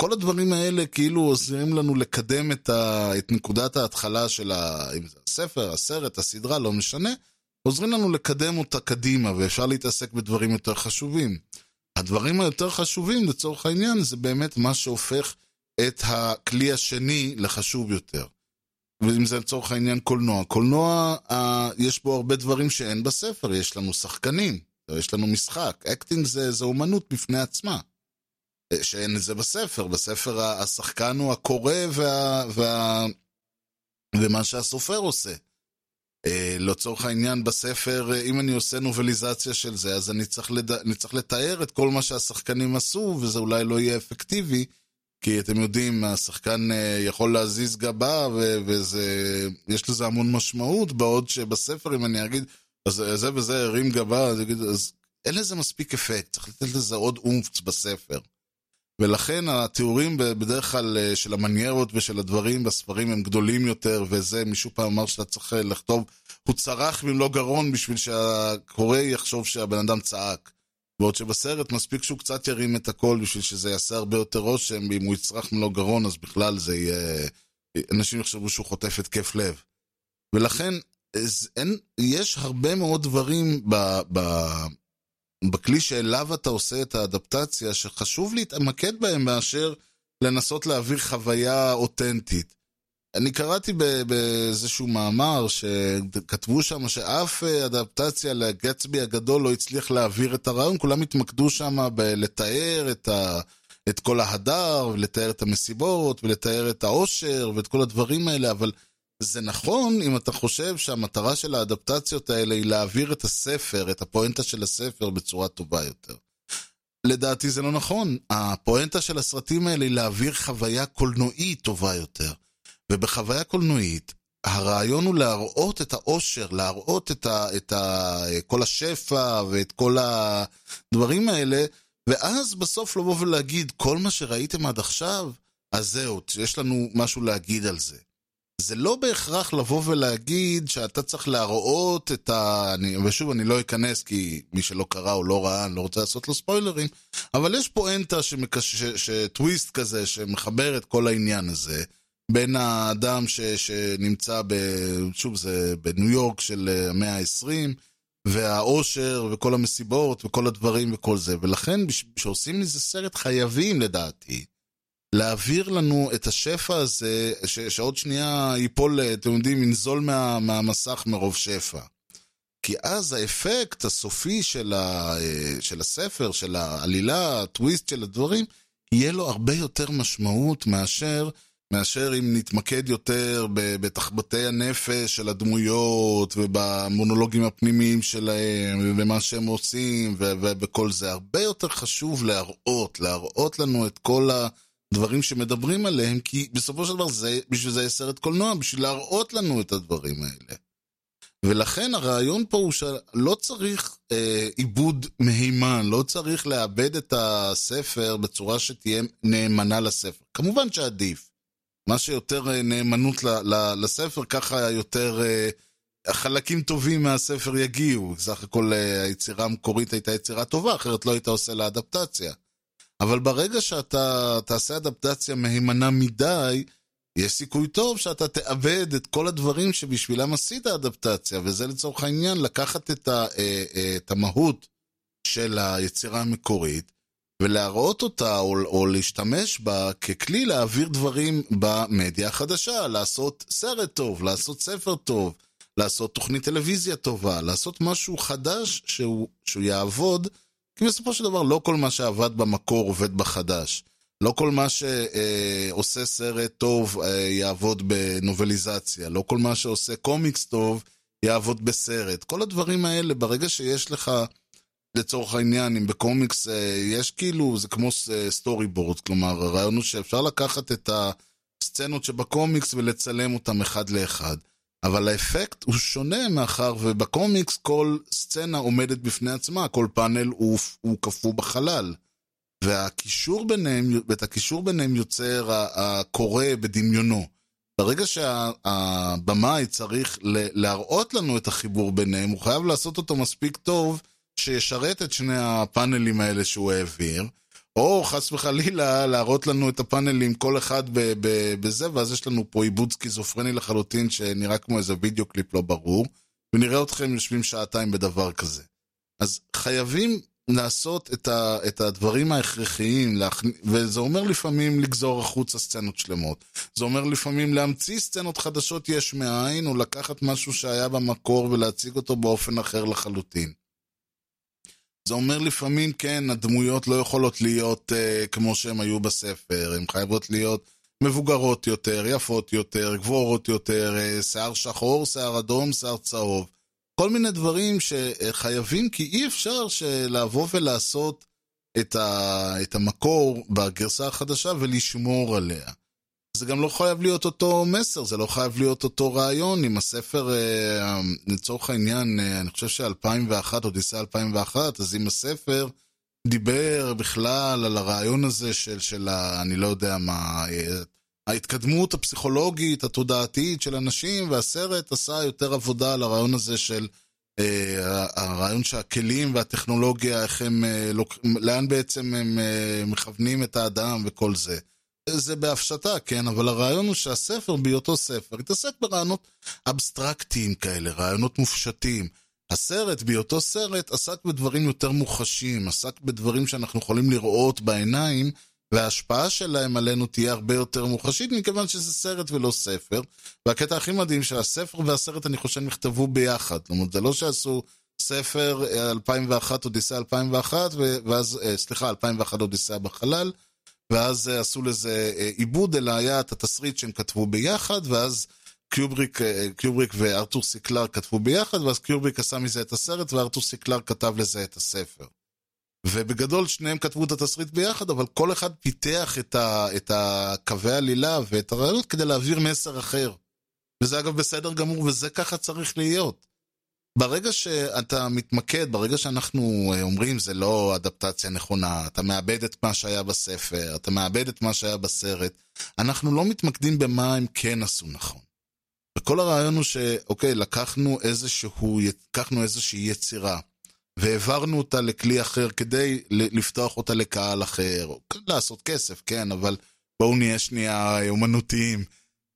כל הדברים האלה כאילו עוזרים לנו לקדם את, ה, את נקודת ההתחלה של ה, אם זה הספר, הסרט, הסדרה, לא משנה, עוזרים לנו לקדם אותה קדימה, ואפשר להתעסק בדברים יותר חשובים. הדברים היותר חשובים, לצורך העניין, זה באמת מה שהופך את הכלי השני לחשוב יותר. ואם זה לצורך העניין קולנוע. קולנוע, אה, יש בו הרבה דברים שאין בספר, יש לנו שחקנים, יש לנו משחק. acting זה, זה אומנות בפני עצמה. אה, שאין את זה בספר. בספר השחקן הוא הקורא וה, וה, ומה שהסופר עושה. אה, לצורך העניין בספר, אה, אם אני עושה נובליזציה של זה, אז אני צריך, לד... אני צריך לתאר את כל מה שהשחקנים עשו, וזה אולי לא יהיה אפקטיבי, כי אתם יודעים, השחקן אה, יכול להזיז גבה, ו... וזה... יש לזה המון משמעות, בעוד שבספר, אם אני אגיד, אז זה וזה הרים גבה, אז אין לזה מספיק אפקט, צריך לתת לזה עוד אומפץ בספר. ולכן התיאורים בדרך כלל אה, של המניירות ושל הדברים בספרים הם גדולים יותר, וזה, מישהו פעם אמר שאתה צריך אה, לכתוב, הוא צרח במלוא גרון בשביל שהקורא יחשוב שהבן אדם צעק. בעוד שבסרט מספיק שהוא קצת ירים את הקול בשביל שזה יעשה הרבה יותר רושם, ואם הוא יצרח במלוא גרון אז בכלל זה יהיה... אנשים יחשבו שהוא חוטף התקף לב. ולכן, אין, יש הרבה מאוד דברים ב, ב, בכלי שאליו אתה עושה את האדפטציה, שחשוב להתמקד בהם מאשר לנסות להעביר חוויה אותנטית. אני קראתי באיזשהו מאמר שכתבו שם שאף אה, אדפטציה לגצבי הגדול לא הצליח להעביר את הרעיון, כולם התמקדו שם בלתאר את, ה- את כל ההדר, ולתאר את המסיבות, ולתאר את העושר, ואת כל הדברים האלה, אבל זה נכון אם אתה חושב שהמטרה של האדפטציות האלה היא להעביר את הספר, את הפואנטה של הספר בצורה טובה יותר. לדעתי זה לא נכון. הפואנטה של הסרטים האלה היא להעביר חוויה קולנועית טובה יותר. ובחוויה קולנועית, הרעיון הוא להראות את העושר, להראות את, ה, את ה, כל השפע ואת כל הדברים האלה, ואז בסוף לבוא ולהגיד, כל מה שראיתם עד עכשיו, אז זהו, יש לנו משהו להגיד על זה. זה לא בהכרח לבוא ולהגיד שאתה צריך להראות את ה... אני, ושוב, אני לא אכנס כי מי שלא קרא או לא ראה, אני לא רוצה לעשות לו ספוילרים, אבל יש פואנטה שמקש... ש... שטוויסט כזה שמחבר את כל העניין הזה. בין האדם ש, שנמצא, ב, שוב, זה בניו יורק של אה, המאה ה-20, והאושר, וכל המסיבות, וכל הדברים וכל זה. ולכן, כשעושים מזה סרט, חייבים, לדעתי, להעביר לנו את השפע הזה, ש, שעוד שנייה ייפול, אתם יודעים, ינזול מה, מהמסך מרוב שפע. כי אז האפקט הסופי של, ה, של הספר, של העלילה, הטוויסט של הדברים, יהיה לו הרבה יותר משמעות מאשר מאשר אם נתמקד יותר בתחבטי הנפש של הדמויות ובמונולוגים הפנימיים שלהם ובמה שהם עושים ובכל זה. הרבה יותר חשוב להראות, להראות לנו את כל הדברים שמדברים עליהם, כי בסופו של דבר זה, בשביל זה יש סרט קולנוע, בשביל להראות לנו את הדברים האלה. ולכן הרעיון פה הוא שלא צריך אה, עיבוד מהימן, לא צריך לאבד את הספר בצורה שתהיה נאמנה לספר. כמובן שעדיף. מה שיותר נאמנות לספר, ככה יותר חלקים טובים מהספר יגיעו. סך הכל היצירה המקורית הייתה יצירה טובה, אחרת לא היית עושה לה אדפטציה. אבל ברגע שאתה תעשה אדפטציה מהימנה מדי, יש סיכוי טוב שאתה תאבד את כל הדברים שבשבילם עשית אדפטציה, וזה לצורך העניין לקחת את, ה, את המהות של היצירה המקורית, ולהראות אותה או, או להשתמש בה ככלי להעביר דברים במדיה החדשה, לעשות סרט טוב, לעשות ספר טוב, לעשות תוכנית טלוויזיה טובה, לעשות משהו חדש שהוא, שהוא יעבוד, כי בסופו של דבר לא כל מה שעבד במקור עובד בחדש. לא כל מה שעושה סרט טוב יעבוד בנובליזציה, לא כל מה שעושה קומיקס טוב יעבוד בסרט. כל הדברים האלה, ברגע שיש לך... לצורך העניין, אם בקומיקס יש כאילו, זה כמו storyboard, כלומר, הרעיון הוא שאפשר לקחת את הסצנות שבקומיקס ולצלם אותם אחד לאחד. אבל האפקט הוא שונה מאחר ובקומיקס כל סצנה עומדת בפני עצמה, כל פאנל הוא, הוא קפוא בחלל. והקישור ביניהם, ואת הקישור ביניהם יוצר הקורא בדמיונו. ברגע שהבמאי צריך להראות לנו את החיבור ביניהם, הוא חייב לעשות אותו מספיק טוב שישרת את שני הפאנלים האלה שהוא העביר, או חס וחלילה להראות לנו את הפאנלים כל אחד בזה, ואז יש לנו פה עיבוד סכיזופרני לחלוטין שנראה כמו איזה וידאו קליפ לא ברור, ונראה אתכם יושבים שעתיים בדבר כזה. אז חייבים לעשות את, ה, את הדברים ההכרחיים, להכנ... וזה אומר לפעמים לגזור החוצה סצנות שלמות. זה אומר לפעמים להמציא סצנות חדשות יש מאין, או לקחת משהו שהיה במקור ולהציג אותו באופן אחר לחלוטין. זה אומר לפעמים, כן, הדמויות לא יכולות להיות uh, כמו שהן היו בספר, הן חייבות להיות מבוגרות יותר, יפות יותר, גבוהות יותר, uh, שיער שחור, שיער אדום, שיער צהוב. כל מיני דברים שחייבים, כי אי אפשר לבוא ולעשות את, ה, את המקור בגרסה החדשה ולשמור עליה. זה גם לא חייב להיות אותו מסר, זה לא חייב להיות אותו רעיון. אם הספר, אה, לצורך העניין, אה, אני חושב ש-2001, אודיסאה 2001, אז אם הספר דיבר בכלל על הרעיון הזה של, של ה, אני לא יודע מה, אה, ההתקדמות הפסיכולוגית, התודעתית של אנשים, והסרט עשה יותר עבודה על הרעיון הזה של אה, הרעיון שהכלים והטכנולוגיה, איך הם, אה. לאן בעצם הם אה, מכוונים את האדם וכל זה. זה בהפשטה, כן, אבל הרעיון הוא שהספר בהיותו ספר התעסק ברעיונות אבסטרקטיים כאלה, רעיונות מופשטים. הסרט בהיותו סרט עסק בדברים יותר מוחשים, עסק בדברים שאנחנו יכולים לראות בעיניים, וההשפעה שלהם עלינו תהיה הרבה יותר מוחשית, מכיוון שזה סרט ולא ספר. והקטע הכי מדהים שהספר והסרט, אני חושב, נכתבו ביחד. זאת אומרת, זה לא שעשו ספר 2001, אודיסאה 2001, ואז, סליחה, 2001 אודיסאה בחלל, ואז עשו לזה עיבוד, אלא היה את התסריט שהם כתבו ביחד, ואז קיובריק, קיובריק וארתור סי קלארק כתבו ביחד, ואז קיובריק עשה מזה את הסרט, וארתור סי קלארק כתב לזה את הספר. ובגדול שניהם כתבו את התסריט ביחד, אבל כל אחד פיתח את, ה, את הקווי העלילה ואת הרעיונות כדי להעביר מסר אחר. וזה אגב בסדר גמור, וזה ככה צריך להיות. ברגע שאתה מתמקד, ברגע שאנחנו אומרים זה לא אדפטציה נכונה, אתה מאבד את מה שהיה בספר, אתה מאבד את מה שהיה בסרט, אנחנו לא מתמקדים במה הם כן עשו נכון. וכל הרעיון הוא שאוקיי, לקחנו איזשהו, לקחנו איזושהי יצירה, והעברנו אותה לכלי אחר כדי לפתוח אותה לקהל אחר, או לעשות כסף, כן, אבל בואו נהיה שנייה אומנותיים.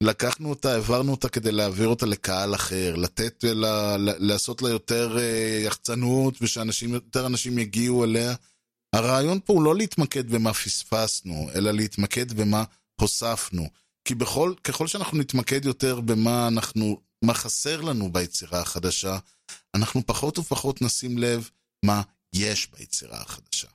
לקחנו אותה, העברנו אותה כדי להעביר אותה לקהל אחר, לתת לה, לעשות לה יותר יחצנות ושאנשים, אנשים יגיעו אליה. הרעיון פה הוא לא להתמקד במה פספסנו, אלא להתמקד במה הוספנו. כי בכל, ככל שאנחנו נתמקד יותר במה אנחנו, מה חסר לנו ביצירה החדשה, אנחנו פחות ופחות נשים לב מה יש ביצירה החדשה.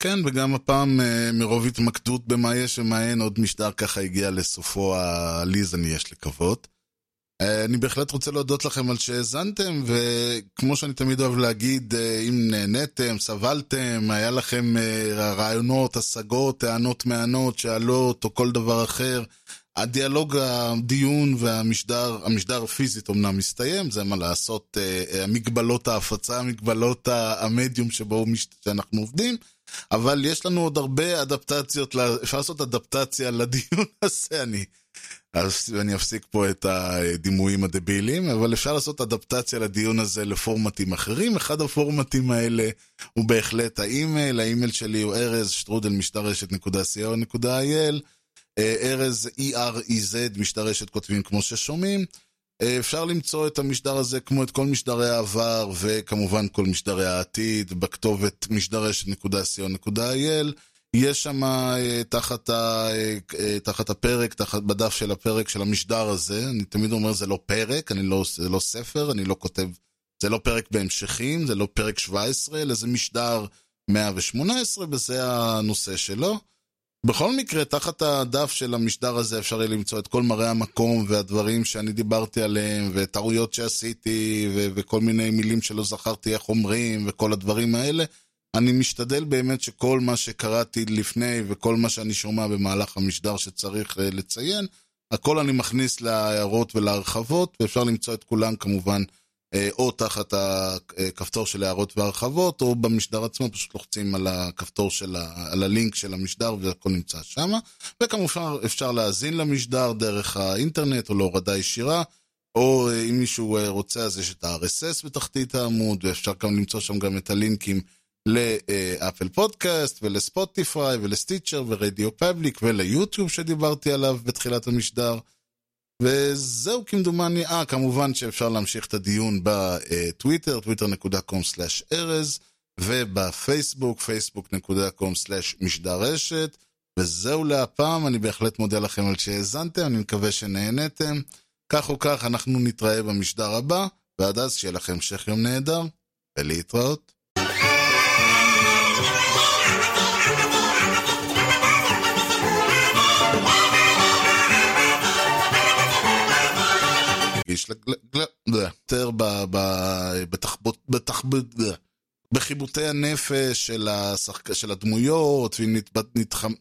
כן, וגם הפעם מרוב התמקדות במה יש ומה אין, עוד משדר ככה הגיע לסופו העליז, אני יש לקוות. אני בהחלט רוצה להודות לכם על שהאזנתם, וכמו שאני תמיד אוהב להגיד, אם נהניתם, סבלתם, היה לכם רעיונות, השגות, טענות מענות, שאלות או כל דבר אחר, הדיאלוג, הדיון והמשדר, המשדר פיזית אמנם מסתיים, זה מה לעשות, המגבלות ההפצה, המגבלות המדיום שבו שאנחנו עובדים, אבל יש לנו עוד הרבה אדפטציות, אפשר לעשות אדפטציה לדיון הזה, אני... אני אפסיק פה את הדימויים הדבילים, אבל אפשר לעשות אדפטציה לדיון הזה לפורמטים אחרים. אחד הפורמטים האלה הוא בהחלט האימייל, האימייל שלי הוא ארז שטרודל משטרשת.co.il, ארז E-R-E-Z, משטרשת כותבים כמו ששומעים. אפשר למצוא את המשדר הזה כמו את כל משדרי העבר וכמובן כל משדרי העתיד בכתובת משדרשת.co.il. יש שם תחת, ה, תחת הפרק, תחת בדף של הפרק של המשדר הזה, אני תמיד אומר זה לא פרק, אני לא, זה לא ספר, אני לא כותב, זה לא פרק בהמשכים, זה לא פרק 17, אלא זה משדר 118 וזה הנושא שלו. בכל מקרה, תחת הדף של המשדר הזה אפשר יהיה למצוא את כל מראה המקום והדברים שאני דיברתי עליהם, וטעויות שעשיתי, ו- וכל מיני מילים שלא זכרתי איך אומרים, וכל הדברים האלה. אני משתדל באמת שכל מה שקראתי לפני וכל מה שאני שומע במהלך המשדר שצריך לציין, הכל אני מכניס להערות ולהרחבות, ואפשר למצוא את כולם כמובן אה, או תחת הכפתור של הערות והרחבות, או במשדר עצמו פשוט לוחצים על הכפתור של ה... על הלינק של המשדר והכל נמצא שם. וכמובן אפשר להאזין למשדר דרך האינטרנט או להורדה ישירה. או אה, אם מישהו אה, רוצה אז יש את ה-RSS בתחתית העמוד, ואפשר גם למצוא שם גם את הלינקים לאפל פודקאסט ולספוטיפיי ולסטיצ'ר ורדיו פאבליק וליוטיוב שדיברתי עליו בתחילת המשדר. וזהו כמדומני, אה, כמובן שאפשר להמשיך את הדיון בטוויטר, twitter.com/ארז, ובפייסבוק, facebook.com/משדר רשת. וזהו להפעם, אני בהחלט מודה לכם על שהאזנתם, אני מקווה שנהנתם. כך או כך, אנחנו נתראה במשדר הבא, ועד אז שיהיה לכם המשך יום נהדר, ולהתראות. יותר בחיבוטי הנפש של הדמויות, ונתחם...